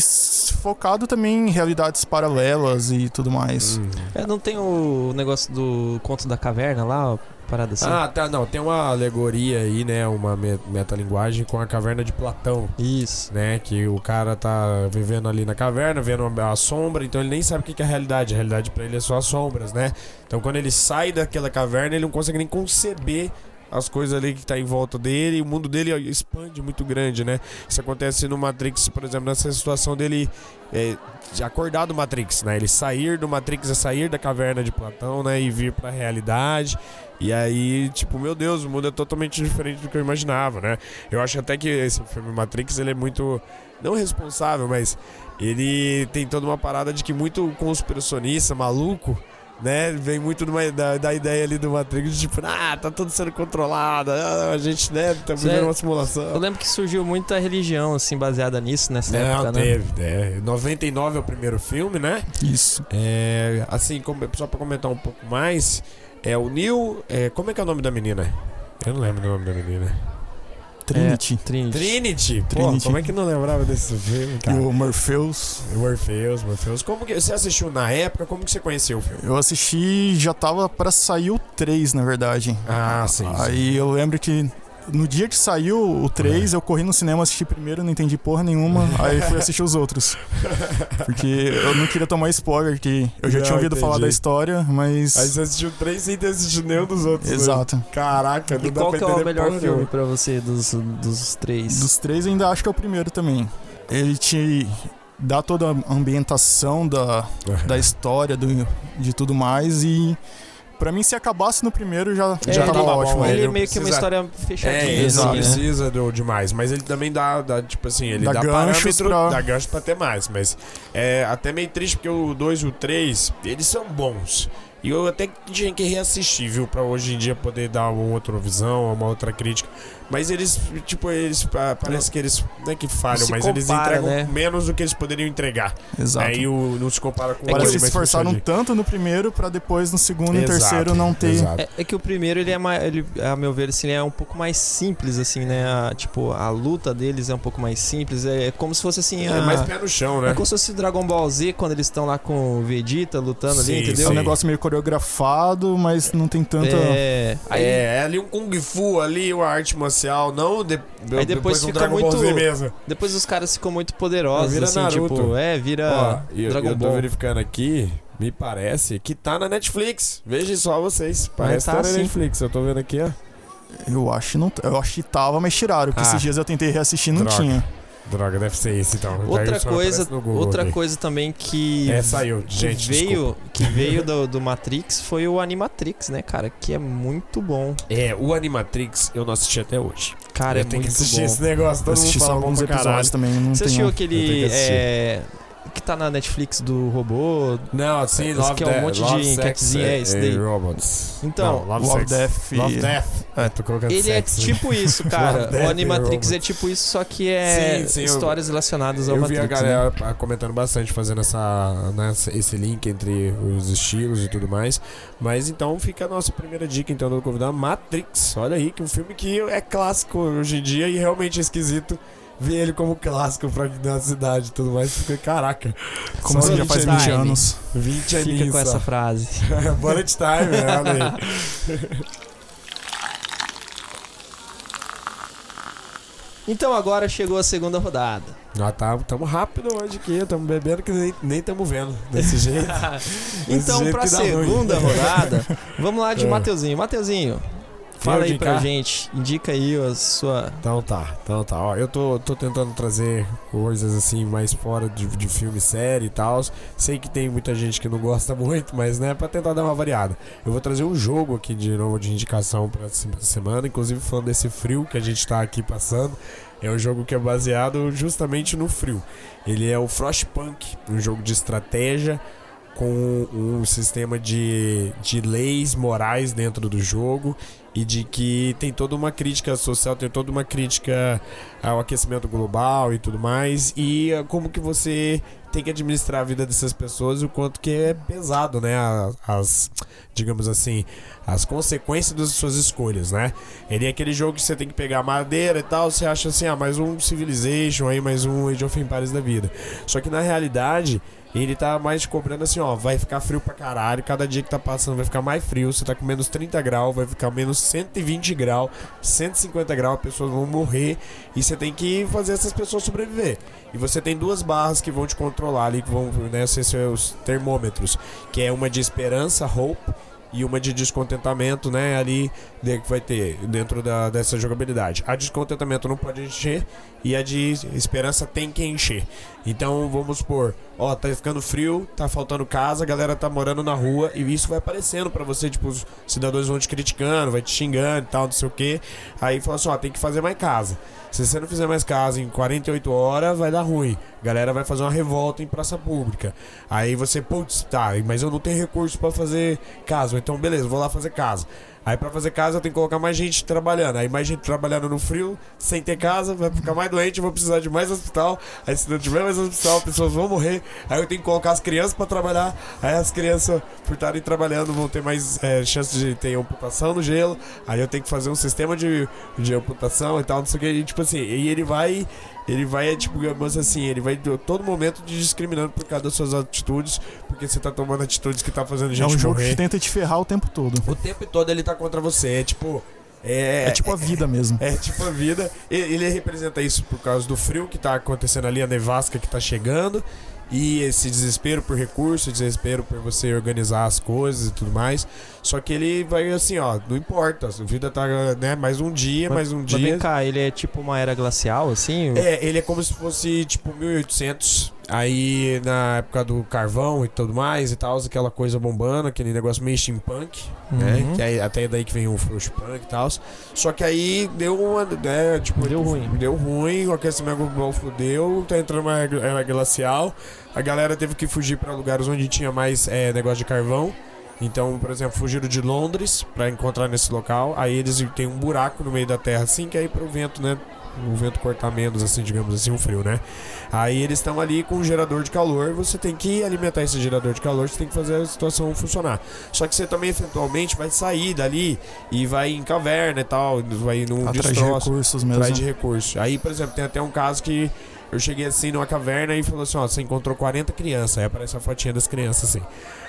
focado também em realidades paralelas e tudo mais. Hum. É, não tem o negócio do conto da caverna lá, ó, parada assim? Ah, tá, não. Tem uma alegoria aí, né? Uma me- metalinguagem com a caverna de Platão, Isso. né? Que o cara tá vivendo ali na caverna, vendo a sombra, então ele nem sabe o que que é a realidade. A realidade pra ele é só as sombras, né? Então quando ele sai daquela caverna, ele não consegue nem conceber as coisas ali que tá em volta dele, o mundo dele expande muito grande, né? Isso acontece no Matrix, por exemplo, nessa situação dele é, de acordar do Matrix, né? Ele sair do Matrix é sair da caverna de Platão, né? E vir pra realidade. E aí, tipo, meu Deus, o mundo é totalmente diferente do que eu imaginava, né? Eu acho até que esse filme Matrix, ele é muito, não responsável, mas ele tem toda uma parada de que muito conspiracionista, maluco, né? Vem muito numa- da, da ideia ali do Matrix, de tipo, ah, tá tudo sendo controlado, ah, a gente, né, tá vivendo uma simulação. Eu lembro que surgiu muita religião, assim, baseada nisso nessa Não, época, né? teve, é. 99 é o primeiro filme, né? Isso. É, assim, como- só pra comentar um pouco mais, é o Neil. é, como é que é o nome da menina? Eu não lembro o nome da menina. Trinity. Trinity. Trinity. Pô, Trinity. como é que não lembrava desse filme, E cara? o Morpheus. Morpheus, Morpheus. Como que você assistiu na época? Como que você conheceu o filme? Eu assisti, já tava pra sair o 3, na verdade. Ah, sim. sim. Aí eu lembro que no dia que saiu o 3, eu corri no cinema, assisti primeiro, não entendi porra nenhuma, (laughs) aí fui assistir os outros. Porque eu não queria tomar spoiler, que eu já Não, tinha ouvido falar entendi. da história, mas. Aí você assistiu três sem ter assistido nenhum dos outros. né? Exato. Caraca, não E dá qual pra que é o melhor filme nenhuma. pra você dos, dos três? Dos três, eu ainda acho que é o primeiro também. Ele te dá toda a ambientação da, da história, do, de tudo mais, e pra mim, se acabasse no primeiro, já, É, já tava ele- ótimo. ele Ele é meio que uma precisa- história fechadinha, É, ele Exato. não assim, né? precisa do demais, mas ele também dá, dá, tipo assim, ele Dá dá, parâmetro, pra- dá gancho pra ter mais, mas é até meio triste porque o 2 e o 3, eles são bons. E eu até tinha que reassistir, viu? Pra hoje em dia poder dar uma outra visão, uma outra crítica. Mas eles, tipo, eles pa- parece que eles. Não é que falham, mas eles compara, entregam né? menos do que eles poderiam entregar. Exato. Aí o, não se compara com o Parece outro, que se esforçaram tanto no primeiro pra depois no segundo e terceiro não ter. exato. É, é que o primeiro, ele é mais. Ele, a meu ver, assim, ele é um pouco mais simples, assim, né? A, tipo, a luta deles é um pouco mais simples. É como se fosse assim. É a- mais pé no chão, né? É como se fosse Dragon Ball Z quando eles estão lá com o Vegeta lutando Sim, ali, É entendeu? um sim. negócio meio coreografado, mas não tem tanta. É. Aí, é, é ali um Kung Fu, ali uma arte marcial, não de, Aí depois um fica Dragon Ball muito- Z mesmo. depois os caras ficam muito poderosos, Vira assim, Naruto. tipo, é, vira Ó, eu, Dragon eu tô Ball. verificando aqui, me parece que tá na Netflix. Vejam só vocês. Parece tá que tá na sim. Netflix. Eu tô vendo aqui, ó. Eu acho que não. Eu acho que tava, mas tiraram. Porque Ah. esses dias eu tentei reassistir e não Droga. tinha. Droga, deve ser esse então. Outra coisa, Google outra aqui. coisa também que É, saiu. que Gente, veio, desculpa. que veio do, do Matrix foi o Animatrix, né, cara? Que é muito bom. É, o Animatrix eu não assisti até hoje. Cara, eu é tenho muito que assistir bom. esse negócio. Eu Todo mundo assisti só fala bom alguns pra caralho. episódios também. Não Você tenho... assistiu Eu tenho aquele que é, que tá na Netflix do robô? Não, sim, Love que é um Death- monte de Love, enquetezinha, é esse and daí. Robots. Então, Não, Love, Love. Death. Love Death. É. tô colocando Ele é sex, né? tipo isso, cara. O Animatrix é tipo isso, só que é Sim, sim, eu- histórias relacionadas ao Eu vi Matrix. a né? galera ah, comentando bastante, fazendo essa, né, esse link entre os estilos e tudo mais. Mas então fica a nossa primeira dica, então, do convidado, Matrix. Olha aí, que é um filme que é clássico hoje em dia e realmente é esquisito ver ele como clássico pra nossa cidade e tudo mais. Fica, caraca, Como se já 20 faz 20 time. anos. 20 Fica aninhos com só. essa frase. (laughs) Bullet time, né? Olha aí. (laughs) Então agora chegou a segunda rodada. Nós tá, tamo rápido hoje aqui, tamo bebendo que nem, nem tamo vendo. Desse jeito. (laughs) então, jeito pra que dá ruim. segunda rodada, vamos lá de É. Mateuzinho. Mateuzinho, fala aí pra gente. Indica aí a sua. Então tá, então tá. Ó, eu tô, tô tentando trazer coisas assim mais fora de, de filme, série e tal. Sei que tem muita gente que não gosta (laughs) muito, mas né, pra tentar dar uma variada. Eu vou trazer um jogo aqui de novo de indicação pra semana, inclusive falando desse frio que a gente tá aqui passando. É um jogo que é baseado justamente no frio. Ele é o Frostpunk, um jogo de estratégia com um sistema de, de leis morais dentro do jogo e de que tem toda uma crítica social, tem toda uma crítica ao aquecimento global e tudo mais, e eh, como que você tem que administrar a vida dessas pessoas e o quanto que é pesado, né, as, digamos assim, as consequências das suas escolhas, né? Ele é aquele jogo que você tem que pegar madeira e tal, você acha assim, ah, mais um Civilization aí, mais um Age of Empires da vida. Só que na realidade, ele tá mais cobrando assim, ó, vai ficar frio pra caralho, cada dia que tá passando vai ficar mais frio, você tá com menos 30 graus, vai ficar menos 120 graus, 150 graus, pessoas vão morrer e você tem que fazer essas pessoas sobreviver. E você tem duas barras que vão te controlar ali, que vão né, ser seus termômetros, que é uma de esperança, hope, e uma de descontentamento, né, ali de- que vai ter dentro da, dessa jogabilidade. A descontentamento não pode encher e a de esperança tem que encher. Então vamos supor, ó, tá ficando frio, tá faltando casa, a galera tá morando na rua e isso vai aparecendo pra você, tipo, os cidadãos vão te criticando, vai te xingando e tal, não sei o que. Aí fala assim, ó, tem que fazer mais casa. Se você não fizer mais casa em 48 horas, vai dar ruim. A galera vai fazer uma revolta em praça pública. Aí você, putz, tá, mas eu não tenho recurso pra fazer casa. Então, beleza, vou lá fazer casa. Aí pra fazer casa eu tenho que colocar mais gente trabalhando. Aí mais gente trabalhando no frio, sem ter casa, vai ficar mais doente, eu vou precisar de mais hospital. Aí se não tiver mais hospital, pessoas vão morrer. Aí eu tenho que colocar as crianças pra trabalhar. Aí as crianças, por estarem trabalhando, vão ter mais é, chance de ter amputação no gelo. Aí eu tenho que fazer um sistema de, de amputação e tal, não sei o que. E tipo assim, e ele vai. Ele vai, tipo, digamos assim, ele vai a todo momento te discriminando por causa das suas atitudes, porque você tá tomando atitudes que tá fazendo É gente um jogo morrer. que tenta te ferrar o tempo todo. O tempo todo ele tá contra você. É tipo. É, É, tipo a vida mesmo. é tipo a vida. Ele, ele representa isso por causa do frio que tá acontecendo ali, a nevasca que tá chegando. E esse desespero por recurso, desespero por você organizar as coisas e tudo mais. Só que ele vai assim, ó, não importa. A vida tá, né, mais um dia, Mas- mais um Mas dia. vem cá, ele é tipo uma era glacial, assim? É, ele é como se fosse tipo 1800. Aí na época do carvão e tudo mais e tal, aquela coisa bombando, aquele negócio meio steampunk, né? Uhum. Que aí, até daí que vem o frostpunk e tal. Só que aí deu uma. Né, tipo, Deu ruim. Deu ruim, o aquecimento global fudeu, tá entrando uma era glacial. A galera teve que fugir pra lugares onde tinha mais é, negócio de carvão. Então, por exemplo, fugiram de Londres pra encontrar nesse local. Aí eles têm um buraco no meio da terra, assim, que aí pro vento, né? O vento cortar menos, assim, digamos assim, o frio, né? Aí eles estão ali com um gerador de calor. Você tem que alimentar esse gerador de calor, você tem que fazer a situação funcionar. Só que você também, eventualmente, vai sair dali e vai em caverna e tal, vai num Atrás de destroço recursos mesmo. atrás de recursos. Aí, por exemplo, tem até um caso que eu cheguei assim numa caverna e falou assim: ó, você encontrou 40 crianças. Aí aparece a fotinha das crianças assim.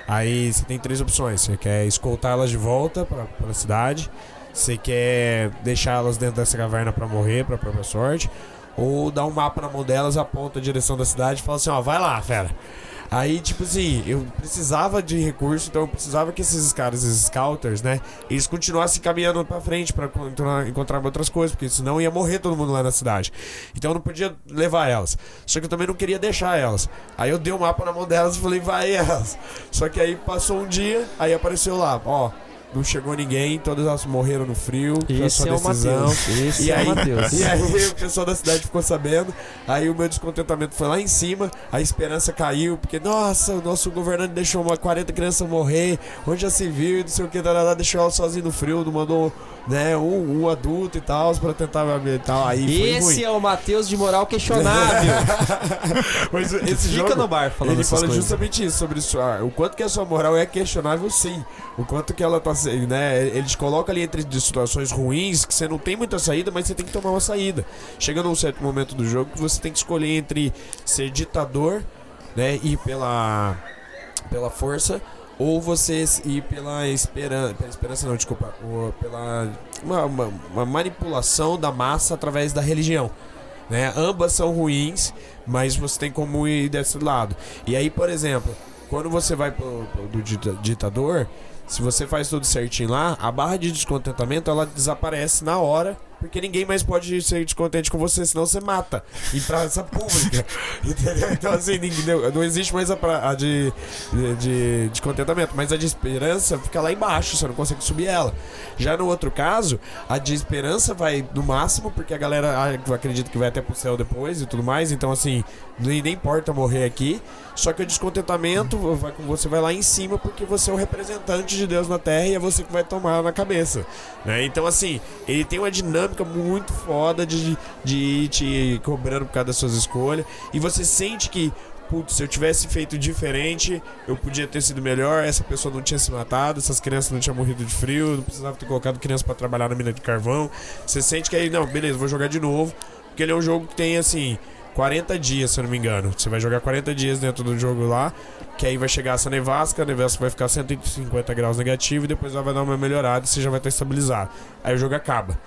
Aí você tem três opções: você quer escoltá-las de volta pra, pra cidade, você quer deixá-las dentro dessa caverna pra morrer, pra própria sorte, ou dar um mapa na mão delas, aponta a direção da cidade e fala assim: ó, vai lá, fera. Aí, tipo assim, eu precisava de recurso, então eu precisava que esses caras, esses scouters, né, eles continuassem caminhando pra frente pra encontrar, encontrar outras coisas, porque senão ia morrer todo mundo lá na cidade. Então eu não podia levar elas. Só que eu também não queria deixar elas. Aí eu dei o mapa na mão delas e falei, vai elas. Só que aí passou um dia, aí apareceu lá, ó, não chegou ninguém, todas elas morreram no frio. sua é o. Matheus. E é aí, o Matheus. (laughs) e aí o pessoal da cidade ficou sabendo, aí o meu descontentamento foi lá em cima, a esperança caiu, porque, nossa, o nosso governante deixou uma 40 crianças morrer, onde já se viu, não sei o que, dará, deixou ela sozinha no frio, não mandou né, um, um adulto e tal, pra tentar tal, aí Esse é o Matheus de moral questionável. (laughs) Mas esse Fica jogo, no bar falando ele fala coisas. justamente isso, sobre isso, ah, o quanto que a sua moral é questionável sim, o quanto que ela tá, se- né, eles colocam ali entre situações ruins, que você não tem muita saída, mas você tem que tomar uma saída. Chega num certo momento do jogo que você tem que escolher entre ser ditador, né, e pela pela força ou você ir pela esperança, pela esperança não, desculpa, pela uma, uma- uma manipulação da massa através da religião. Né? Ambas são ruins, mas você tem como ir desse lado. E aí, por exemplo, quando você vai pro, pro- do dita- ditador, se você faz tudo certinho lá, a barra de descontentamento ela desaparece na hora, porque ninguém mais pode ser descontente com você, senão você mata. Em praça pública. (laughs) Entendeu? Então, assim, ninguém- não, não existe mais a, pra- a de, de, de descontentamento, mas a de esperança fica lá embaixo, você não consegue subir ela. Já no outro caso, a de esperança vai no máximo, porque a galera ah, acredita que vai até pro céu depois e tudo mais, então, assim, nem, nem importa morrer aqui. Só que o descontentamento você vai lá em cima porque você é o representante de Deus na Terra e é você que vai tomar na cabeça. Né? Então, assim, ele tem uma dinâmica muito foda de, de ir te cobrando por causa das suas escolhas. E você sente que, putz, se eu tivesse feito diferente, eu podia ter sido melhor, essa pessoa não tinha se matado, essas crianças não tinham morrido de frio, não precisava ter colocado criança pra trabalhar na mina de carvão. Você sente que aí, não, beleza, vou jogar de novo. Porque ele é um jogo que tem, assim, 40 dias, se eu não me engano. Você vai jogar 40 dias dentro do jogo lá, que aí vai chegar essa nevasca, a nevasca vai ficar 150 graus negativo e depois ela vai dar uma melhorada e você já vai estar estabilizado. Aí o jogo acaba.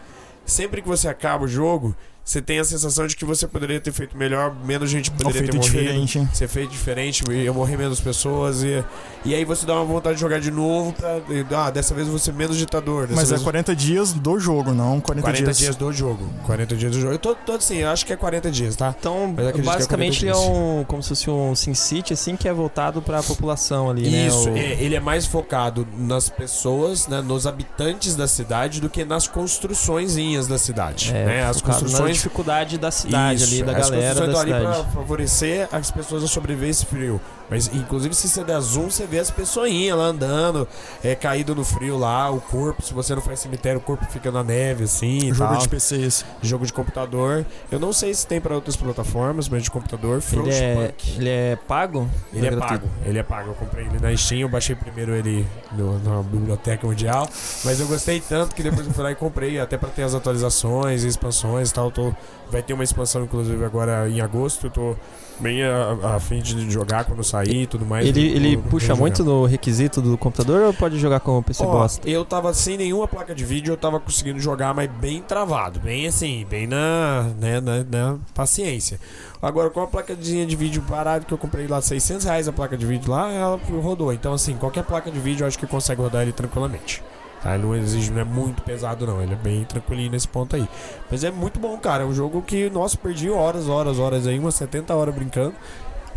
Sempre que você acaba o jogo, você tem a sensação de que você poderia ter feito melhor, menos gente poderia ter feito morrido. diferente? Ser feito diferente, ia morrer menos pessoas. E, e aí você dá uma vontade de jogar de novo pra. Ah, dessa vez eu vou ser menos ditador. Mas é vez 40 dias do jogo, não 40, 40 dias. dias do jogo. 40 dias do jogo. Eu tô, tô assim, eu acho que é 40 dias, tá? Então, é basicamente, ele é 40 um, como se fosse um Sin City, assim, que é voltado pra população ali, né? Isso, O- é, ele é mais focado nas pessoas, né, nos habitantes da cidade, do que nas construçõezinhas da cidade. É, né? As construções dificuldade da cidade Isso, ali, da as galera construções da estão ali pra favorecer as pessoas a sobreviver esse frio. Mas, inclusive, se você der zoom, você vê as pessoinhas lá andando, é, caído no frio lá, o corpo, se você não faz cemitério, o corpo fica na neve, assim, e Jogo tal. de PC esse. Jogo de computador. Eu não sei se tem pra outras plataformas, mas de computador, Ele é, ele é pago? Ele é gratuito? pago, ele é pago. Eu comprei ele na Steam, eu baixei primeiro ele no- na Biblioteca Mundial, mas eu gostei tanto que depois eu fui lá e comprei, até pra ter as atualizações e expansões e tal. Tô, vai ter uma expansão, inclusive, agora em agosto. Eu tô bem a, a fim de jogar quando sair e tudo mais. Ele, ele puxa jogando. muito no requisito do computador ou pode jogar com o PC Ó, bosta? eu tava sem nenhuma placa de vídeo, eu tava conseguindo jogar, mas bem travado, bem assim, bem na, né, na, na paciência. Agora, com a placazinha de vídeo parada que eu comprei lá, 600 reais a placa de vídeo lá, ela rodou. Então, assim, qualquer placa de vídeo eu acho que consegue rodar ele tranquilamente. Tá? Ele não exige, não é muito pesado, não. Ele é bem tranquilinho nesse ponto aí. Mas é muito bom, cara. É um jogo que, nossa, perdi horas, horas, horas aí, umas 70 horas brincando.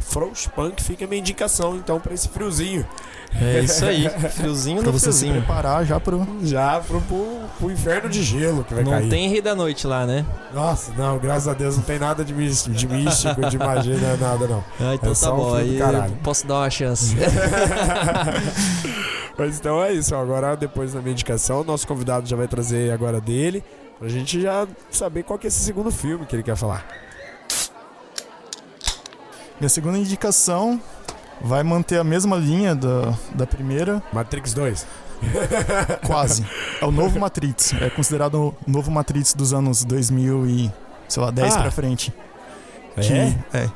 Frostpunk fica a minha indicação, então, pra esse friozinho. É isso aí, friozinho (laughs) Pra no você se friozinho. preparar já pro. Já pro, pro, pro inferno de gelo que vai Não cair. tem rei da noite lá, né? Nossa, não, graças a Deus não tem nada de místico, de, místico, de magia, não é nada não. (laughs) Ah, então É tá bom, aí posso dar uma chance. (laughs) Mas então é isso. Agora, depois da minha indicação, o nosso convidado já vai trazer agora dele. Pra gente já saber qual que é esse segundo filme que ele quer falar. Minha segunda indicação vai manter a mesma linha da, da primeira, Matrix 2. (laughs) quase. É o novo Matrix. É considerado o novo Matrix dos anos 2000 e, sei lá, 10 Ah. pra frente. Que- É? é.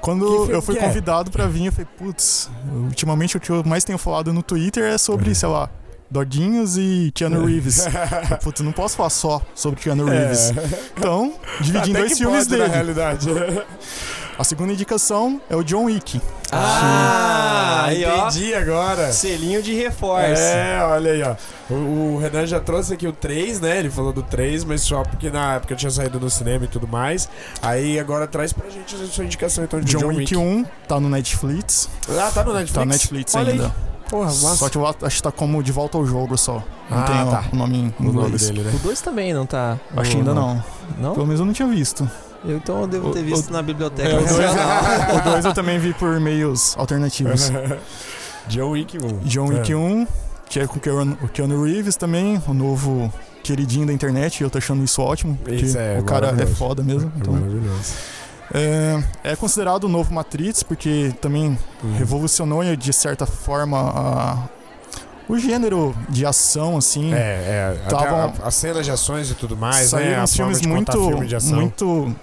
Quando eu fui é? convidado pra vir, eu falei, putz, ultimamente o que eu mais tenho falado no Twitter é sobre, sei lá, Dodinhos e Keanu Reeves. (laughs) Eu, Putz, não posso falar só sobre Keanu Reeves. Então, dividi em É. Dois filmes pode, na dele. realidade. (laughs) A segunda indicação é o John Wick. Ah, aí, ó. entendi agora. Selinho de reforço. É, olha aí, ó. O, o Renan já trouxe aqui o 3, né? Ele falou do 3, mas só porque na época tinha saído no cinema e tudo mais. Aí agora traz pra gente a sua indicação então de John, John, Wick 1 tá no Netflix. Ah, tá no Netflix? Tá no Netflix Olha ainda. Aí. Porra, massa. Só que eu acho que tá como De Volta ao Jogo só. Não Ah, tem o- tá. o nome em inglês. dele, né? O 2 também não tá. Acho que ainda não. Não? Pelo menos eu não tinha visto. Eu, então eu devo O- ter o- visto na biblioteca. É, o dois- (laughs) o 2 eu também vi por meios alternativos. (laughs) John Wick 1. John Wick É. 1, que é com o Keanu- o Keanu Reeves também, o novo queridinho da internet, e eu tô achando isso ótimo. porque Isso é o cara é foda mesmo. É Então, maravilhoso. é, é considerado o novo Matrix, porque também Uhum. revolucionou de certa forma a- o gênero de ação, assim. É, é. Tavam- a- as cenas de ações e tudo mais, Saíram né? Uns forma filmes muito, filme de ação. muito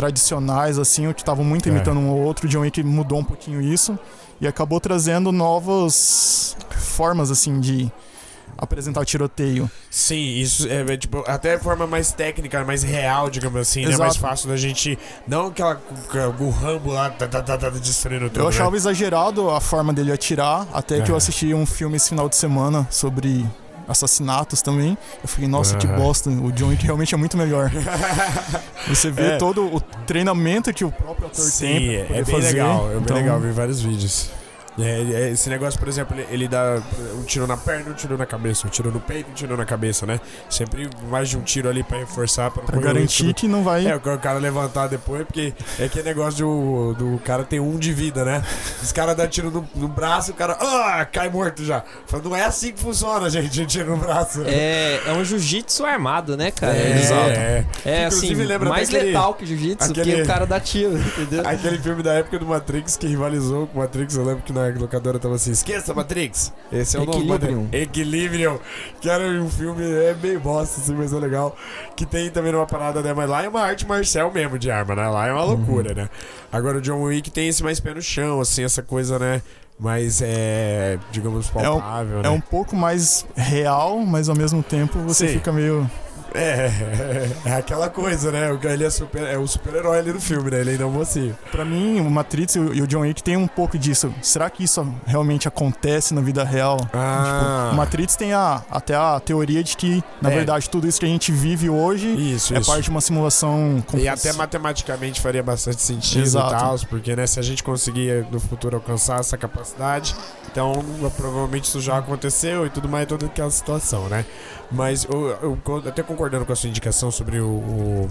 tradicionais, assim, que estavam muito É. imitando um ao outro. John Wick mudou um pouquinho isso e acabou trazendo novas formas, assim, de apresentar o tiroteio. Sim, isso é, é, tipo, até forma mais técnica, mais real, digamos assim, né? Mais fácil da gente. Não aquela. O Rambo lá, tá, tá, tá, tá, destruindo tudo. Eu né? achava exagerado a forma dele atirar, até que eu É. assisti um filme esse final de semana sobre assassinatos também. Eu falei, nossa, que Aham. bosta, o John Wick realmente é muito melhor. (laughs) Você vê É. todo o treinamento que o próprio ator tem Sim, é, bem fazer. legal. É bem Então, legal ver vários vídeos. É, é, esse negócio, por exemplo, ele, ele dá um tiro na perna, um tiro na cabeça, um tiro no peito, um tiro na cabeça, né? Sempre mais de um tiro ali pra reforçar, pra, Pra garantir que não vai... É, o cara levantar depois, porque é aquele negócio do, do cara ter um de vida, né? Os caras dão tiro no, no braço, o cara ah, cai morto já. Fala, Não é assim que funciona, gente, tiro no braço. É, é um jiu-jitsu armado, né, cara? É, exato. é. É assim, mais até aquele- letal que jiu-jitsu, porque aquele- o cara dá tiro, entendeu? (laughs) Aquele filme da época do Matrix que rivalizou com o Matrix, eu lembro que na locadora tava assim, esqueça Matrix. Esse é o novo Equilibrium. Matrix. Equilibrium. Que era um filme, é meio bosta, assim, mas é legal. Que tem também uma parada, né? Mas lá é uma arte marcial mesmo de arma, né? Lá é uma loucura, né? Agora o John Wick tem esse mais pé no chão, assim, essa coisa, né? Mais, é, digamos, palpável, É né? um pouco mais real, mas ao mesmo tempo você Sim. fica meio. É, é, aquela coisa, né? O- Ele é, super, é o super-herói ali do filme, né? Ele ainda é um mocinho. Pra mim, o Matrix e o John Wick tem um pouco disso. Será que isso realmente acontece na vida real? Ah. Tipo, o Matrix tem a, até a teoria de que, na É. verdade, tudo isso que a gente vive hoje Isso, é isso. parte de uma simulação E até matematicamente faria bastante sentido Exato. e tal, porque né, se a gente conseguir no futuro alcançar essa capacidade, então provavelmente isso já aconteceu e tudo mais, toda aquela situação, né? Mas eu, eu até concordando com a sua indicação sobre o, o,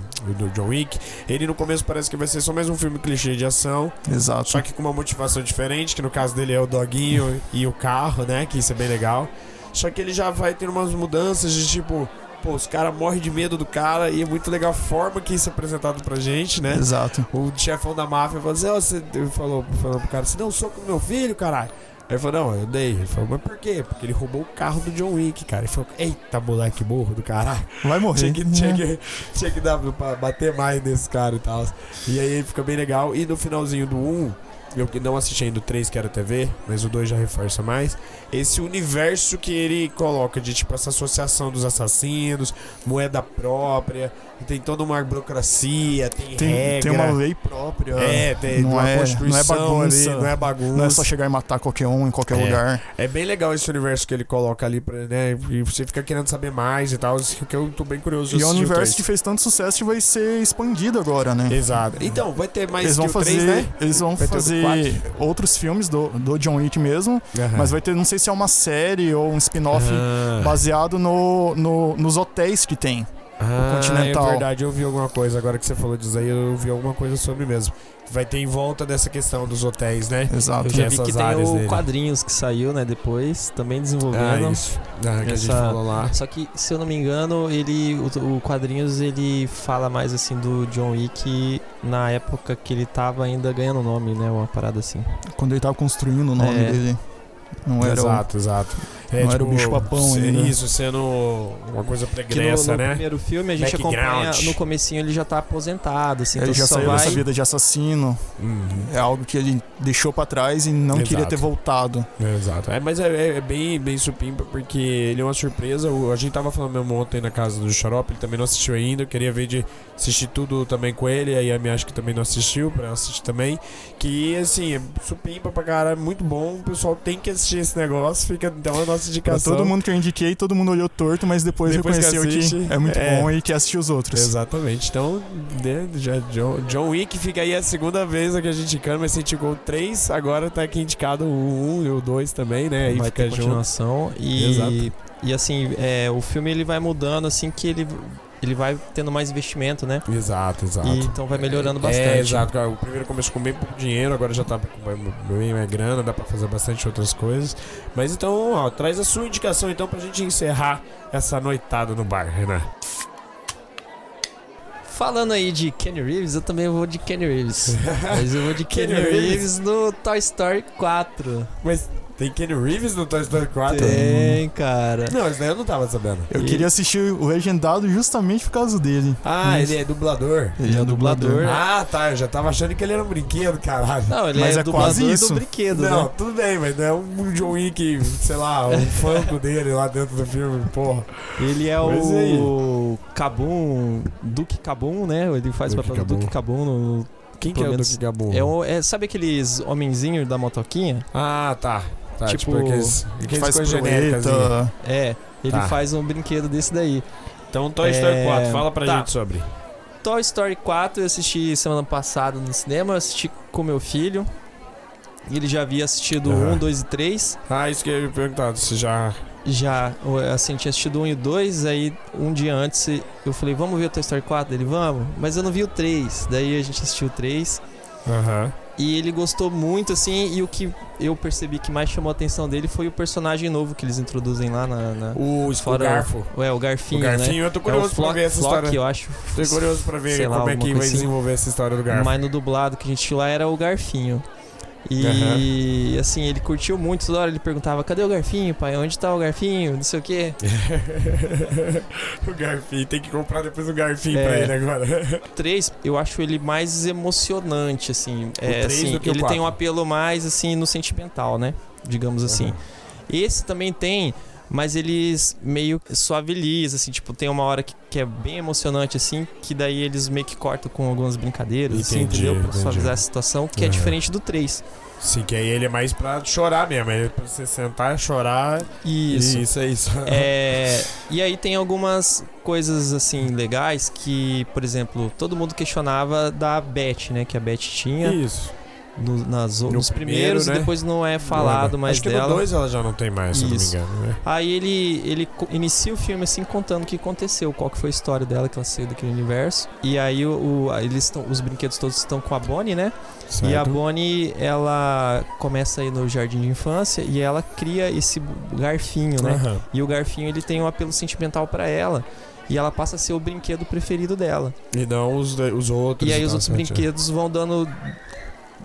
John Wick, ele no começo parece que vai ser só mais um filme clichê de ação, Exato. só que com uma motivação diferente, que no caso dele é o doguinho e o carro, né? Que isso é bem legal. Só que ele já vai ter umas mudanças de tipo, pô, os caras morrem de medo do cara e é muito legal a forma que isso é apresentado pra gente, né? Exato. O chefão da máfia falou assim, ó, você ele falou, falou pro cara, você deu um soco no meu filho, caralho. Aí ele falou, não, eu dei. Ele falou, mas por quê? Porque ele roubou o carro do John Wick, cara. Ele falou, eita, moleque burro do caralho. Vai morrer. Tinha que, tinha, que, tinha que dar pra bater mais nesse cara e tal. E aí fica bem legal. E no finalzinho do 1, eu não assisti ainda o 3, que era TV, mas o 2 já reforça mais. Esse universo que ele coloca de tipo essa associação dos assassinos, moeda própria, tem toda uma burocracia, tem, Tem, regra. tem uma lei própria. É, tem não uma é, não é constituição bagunça. ali, não é bagunça. Não é só chegar e matar qualquer um em qualquer É. lugar. É bem legal esse universo que ele coloca ali, pra, né? E você fica querendo saber mais e tal, que eu tô bem curioso. E é um universo que fez tanto sucesso que vai ser expandido agora, né? Exato. Então, vai ter mais Eles vão fazer, três, né? eles vão Vai ter outros filmes do, do John Wick mesmo, mas vai ter, não sei se é uma série ou um spin-off Ah. baseado no, no- nos hotéis que tem. Ah, Continental. é verdade, eu vi alguma coisa. Agora que você falou disso aí, eu vi alguma coisa sobre mesmo. Vai ter em volta dessa questão dos hotéis, né? Exato. Eu já vi essas que tem o dele. quadrinhos que saiu, né, depois, também Ah, desenvolvendo. isso. Ah, que a gente Essa- falou lá. Só que, se eu não me engano, ele o, o quadrinhos ele fala mais assim do John Wick na época que ele tava ainda ganhando nome, né, uma parada assim. Quando ele tava construindo o nome É. dele. Não era o- exato, exato. É, não era o bicho-papão se- ainda. Isso, sendo uma coisa Que no, pregressa, no né? primeiro filme a gente Background. acompanha, no comecinho ele já tá aposentado, assim, Ele então já saiu vai... dessa vida de assassino. Uhum. É algo que ele deixou pra trás e não Exato. queria ter voltado. É, Exato. É, mas é, é- é bem, bem supimpa porque ele é uma surpresa. O- a gente tava falando mesmo ontem na casa do Xarope, ele também não assistiu ainda. Eu queria ver de assistir tudo também com ele. Aí a minha acho que também não assistiu, pra ela assistir também. Que assim, é supimpa pra caralho, é muito bom. O pessoal tem que assistir esse negócio. Fica então a nossa Pra indicação. todo mundo que eu indiquei, todo mundo olhou torto, mas depois, Depois que reconheceu que, assiste, é muito é. bom e quer assistir os outros. Exatamente. Então, né, já, John, John Wick fica aí a segunda vez que a gente indica, mas você indicou 3, agora tá aqui indicado o 1 e o 2 também, né? Aí vai fica ter junto. continuação e Exato. e assim é, o filme ele vai mudando assim que ele ele vai tendo mais investimento né Exato, exato. e então vai melhorando É, bastante exato. cara. O primeiro começou com bem pouco dinheiro, agora já tá com bem mais grana, dá pra fazer bastante outras coisas. Mas então, ó, traz a sua indicação então pra gente encerrar essa noitada no bar, Renan. falando aí de Kenny Reeves eu também vou de Kenny Reeves (laughs) mas eu vou de Kenny, Kenny. Reeves no Toy Story 4 Mas tem Kenny Reeves no Toy Story 4? tem cara Não, isso daí eu não tava sabendo. Eu E- queria assistir o legendado justamente por causa dele. Ah, Isso. ele é dublador. Ele é dublador. Ah, tá. Eu já tava achando que ele era um brinquedo, caralho. não ele Mas é, é dublador quase isso. do brinquedo Não, né tudo bem, mas não é um John Wick, sei lá, um (laughs) funko dele lá dentro do filme, porra. ele é Mas e aí? o Kabum Duke Kabum né ele faz o papel do Duke Kabum no, Quem Pelo que é o Duke Gabum? é, o- é sabe aqueles homenzinhos da motoquinha Ah, tá. Tá, tipo, Tipo, aqueles, aqueles Faz coisas genéricas. assim. É, ele Tá. faz um brinquedo desse daí. Então, Toy Story É, 4, fala pra tá. gente sobre. Toy Story 4 eu assisti semana passada no cinema, eu assisti com meu filho. E ele já havia assistido Aham. 1, 2 e 3. Ah, isso que eu ia perguntar, você já... Já, assim, tinha assistido 1 e 2, aí um dia antes eu falei, vamos ver o Toy Story 4? Ele, vamos. Mas eu não vi o 3. Daí a gente assistiu o 3. Aham. E ele gostou muito, assim, e o que eu percebi que mais chamou a atenção dele foi o personagem novo que eles introduzem lá na... na... O, Fora- o Garfo. Ué, o Garfinho, o Garfinho, eu tô né? curioso é pra ver essa Flock, história. eu acho. Tô curioso pra ver sei lá, como é que vai assim. desenvolver essa história do Garfo. Mas no dublado que a gente tinha lá era o Garfinho. E assim, ele curtiu muito, toda hora ele perguntava, cadê o Garfinho, pai? Onde tá o Garfinho? Não sei o quê. (laughs) o Garfinho, tem que comprar depois o Garfinho É. pra ele agora. O 3, eu acho ele mais emocionante, assim. É, assim ele tem um apelo mais, assim, no sentimental, né? Digamos assim. Uhum. Esse também tem, mas eles meio suavilizam, assim, tipo, tem uma hora que, que é bem emocionante, assim, que daí eles meio que cortam com algumas brincadeiras, assim, Entendi, entendeu? Pra entendi. suavizar a situação, que é Uhum. diferente do 3. Sim, que aí ele é mais pra chorar mesmo. É pra você sentar, chorar. Isso. Isso, é isso. (laughs) É, e aí tem algumas coisas assim legais que, por exemplo, todo mundo questionava da Beth, né? Que a Beth tinha Isso. No- nas, No nos primeiro, primeiros né? e depois não é falado mais Acho que dela. no 2 ela já não tem mais, se eu não me Isso. engano, né? Aí ele, ele inicia o filme assim contando o que aconteceu, qual que foi a história dela, que ela saiu daquele universo. E aí o, o- eles estão, os brinquedos todos estão com a Bonnie, né? E a Certo. Bonnie, ela começa aí no jardim de infância e ela cria esse garfinho, né? Aham. E o garfinho ele tem um apelo sentimental pra ela. E ela passa a ser o brinquedo preferido dela. E não os, os outros. E aí os outros certo? brinquedos vão dando.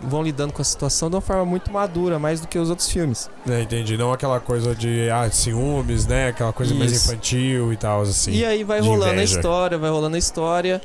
Vão lidando com a situação de uma forma muito madura, mais do que os outros filmes. É, entendi. Não aquela coisa de ah, ciúmes, né? Aquela coisa mais Isso. infantil e tal, assim. E aí vai rolando inveja. a história, vai rolando a história.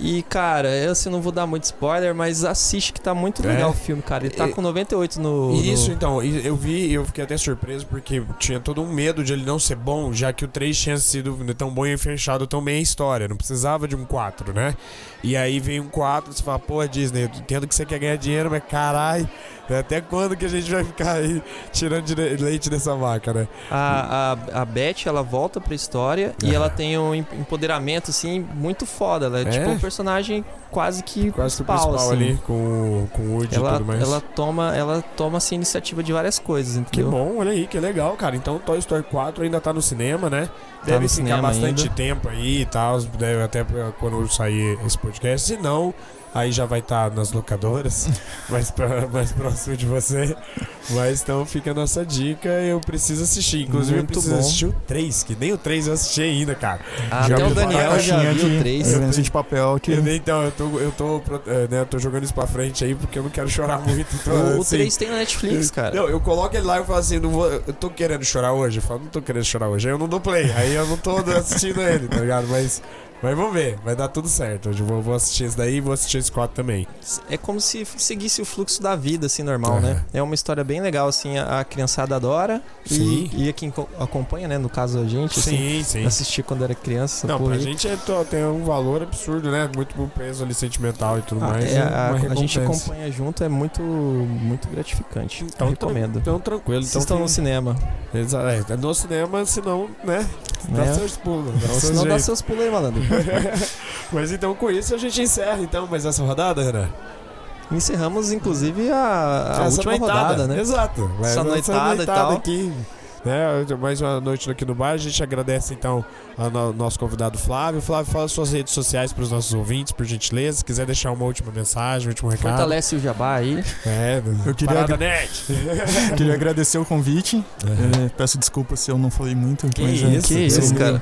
E, cara, eu assim, não vou dar muito spoiler, mas assiste que tá muito É? legal o filme, cara. Ele tá E- com 98 no. Isso, no- então, eu vi e eu fiquei até surpreso porque tinha todo um medo de ele não ser bom, já que o 3 tinha sido tão bom e fechado tão bem a história, não precisava de um 4, né? E aí vem um 4, você fala, pô, Disney, eu entendo que você quer ganhar dinheiro, mas carai, até quando que a gente vai ficar aí tirando dire- leite dessa vaca, né? A, a, a Beth, ela volta pra história e Aham. ela tem um em- empoderamento, assim, muito foda. Ela é, É? tipo, personagem quase que Quase que o principal, principal assim. ali, com, com o Woody e Ela, tudo mais. ela toma, ela toma assim, iniciativa de várias coisas, Que entendeu? bom, olha aí, que legal, cara. Então Toy Story 4 ainda tá no cinema, né? Tá Deve no ficar bastante ainda. tempo aí e tal, deve até quando sair esse podcast. Se não, aí já vai estar nas locadoras, (laughs) mais, pra- mais próximo de você. Mas então fica a nossa dica, eu preciso assistir. Inclusive Muito eu preciso bom. assistir o 3, que nem o 3 eu assisti ainda, cara. Ah, Já até o Daniel já viu de o 3. lenço de papel que Eu- Então, eu tô, eu tô, eh, né, eu tô jogando isso pra frente aí porque eu não quero chorar (laughs) muito. Então, O, o assim, 3 tem na Netflix, cara. Não, eu coloco ele lá e falo assim, não vou, eu tô querendo chorar hoje. Eu falo, não tô querendo chorar hoje. Aí eu não dou play. Aí eu não tô assistindo ele, tá ligado? Mas, mas vamos ver, vai dar tudo certo. Eu vou, vou assistir esse daí e vou assistir esse 4 também. É como se seguisse o fluxo da vida, assim, normal, Aham. né? É uma história bem legal, assim, a, a criançada adora. Sim. E, e quem co- acompanha, né? No caso a gente, assim, Sim, sim. assistir quando era criança. Não, pra aí. gente é, tem um valor absurdo, né? Muito pro peso ali sentimental e tudo Ah, mais. é, é a, a gente acompanha junto é muito, muito gratificante. Então, recomendo. Então, tranquilo. Vocês Então, estão no cinema. Exa- é, no cinema, senão, né? Dá Né? seus pulos. Dá Ou seus senão dá seus pulos aí, malandro. (laughs) Mas então com isso a gente encerra então mais essa rodada, Renan. Encerramos, inclusive, a, a Essa última noitada, rodada, né? Exato. Essa vai- noitada e tal. aqui. Né, mais uma noite aqui no bar. A gente agradece então ao no- nosso convidado Flávio. Flávio, fala suas redes sociais para os nossos ouvintes, por gentileza. Se quiser deixar uma última mensagem, um último recado. Fortalece o jabá aí. É, Eu queria Parada agra- (laughs) queria agradecer o convite. Uhum. É, peço desculpas se eu não falei muito. Que mas, é, isso, Que eu isso, cara.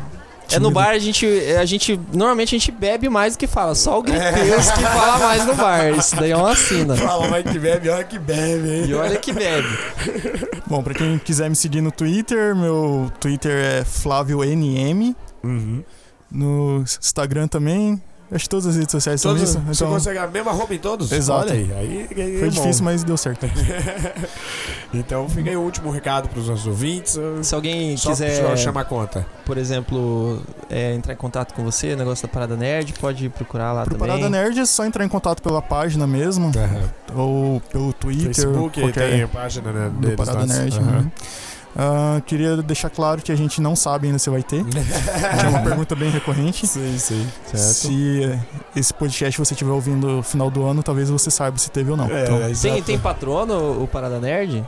É no bar a gente, a gente. Normalmente a gente bebe mais do que fala. Só o Griteus que (laughs) fala mais no bar. Isso daí é uma sina. Fala, vai que bebe, olha que bebe, hein? E olha que bebe. Bom, pra quem quiser me seguir no Twitter, meu Twitter é FlávioNM. Uhum. No Instagram também. Acho que todas as redes sociais são Todos, isso. Você Então, consegue a mesma roupa em todos? Exato. Olha aí. aí, aí é foi bom. difícil, mas deu certo. (laughs) então fica aí o último recado para os nossos ouvintes. Se alguém Só quiser, chamar conta. por exemplo, é, entrar em contato com você, negócio da Parada Nerd, pode procurar lá Pro também. Parada Nerd é só entrar em contato pela página mesmo. ou pelo Twitter. Facebook qualquer tem a página né, do deles, Parada nossa. Nerd. Aham. né? Ah, queria deixar claro que a gente não sabe ainda se vai ter. que é uma (laughs) pergunta bem recorrente. sim, sim. Certo. Se eh, esse podcast você estiver ouvindo no final do ano, talvez você saiba se teve ou não. É, Então, Tem, exato. tem patrono o Parada Nerd?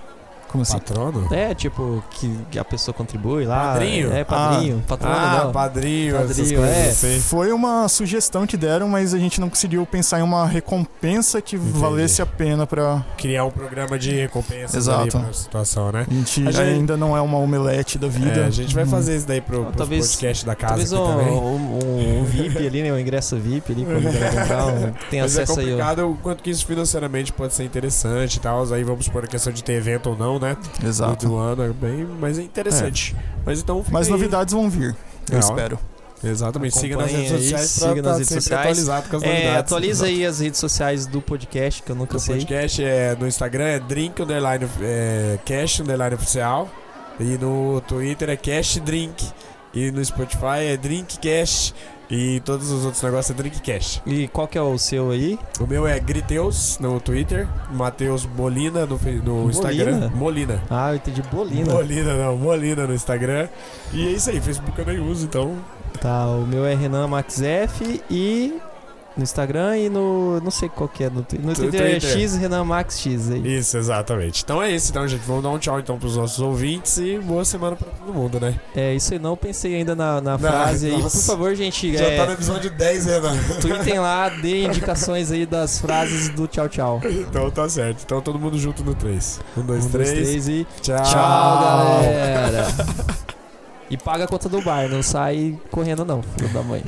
Como assim? Patrono? É, tipo, que, que a pessoa contribui lá. Padrinho? É, padrinho. Patrono Ah, não. padrinho, essas Padrinho, coisas é. assim. Foi uma sugestão que deram, mas a gente não conseguiu pensar em uma recompensa que Entendi. valesse a pena pra. Criar um programa de recompensas Exato. ali pra situação, né? A gente, A gente- ainda não é uma omelete da vida. É, a gente vai Hum. fazer isso daí pro, pro Talvez- podcast da casa Talvez aqui um, também. um, um VIP ali, né? Um ingresso VIP ali, quando quiser comprar, um, (laughs) tem Mas é acesso aí. ó. complicado o quanto que isso financeiramente pode ser interessante e tal. Aí vamos por a questão de ter evento ou não, né? Exato. Do ano, é bem, mas é interessante. Mas então Mas aí. novidades vão vir. Eu espero. Exatamente, siga nas redes aí, sociais siga pra nas tá redes sociais. atualizado com as É, novidades. atualiza aí as redes sociais do podcast, que eu nunca O sei. podcast é no Instagram é drink underline é, cash underline oficial e no Twitter é cash drink e no Spotify é drink cash e todos os outros negócios é drink cash. E qual que é o seu aí? O meu é Griteus no Twitter, Matheus Molina no, no? Instagram. Molina. Ah, eu entendi Bolina. Molina não, Molina no Instagram. E é isso aí, Facebook eu nem uso, então. Tá, o meu é Renan Max F e no Instagram e no. não sei qual que é. No, no Twitter, é. X Renan Max X aí. Isso, exatamente. Então é isso, então, gente. Vamos dar um tchau então pros nossos ouvintes e boa semana pra todo mundo, né? É isso aí, não pensei ainda na, na Não, frase aí. Por nossa. favor, gente, Já é, tá no episódio 10, Renan. tweetem lá, dê indicações aí das frases do tchau tchau. Então tá certo. Então todo mundo junto no 3. 1, 2, Um, dois, 3. três e Tchau. tchau, galera. E paga a conta do bar, não sai correndo não, filho da mãe.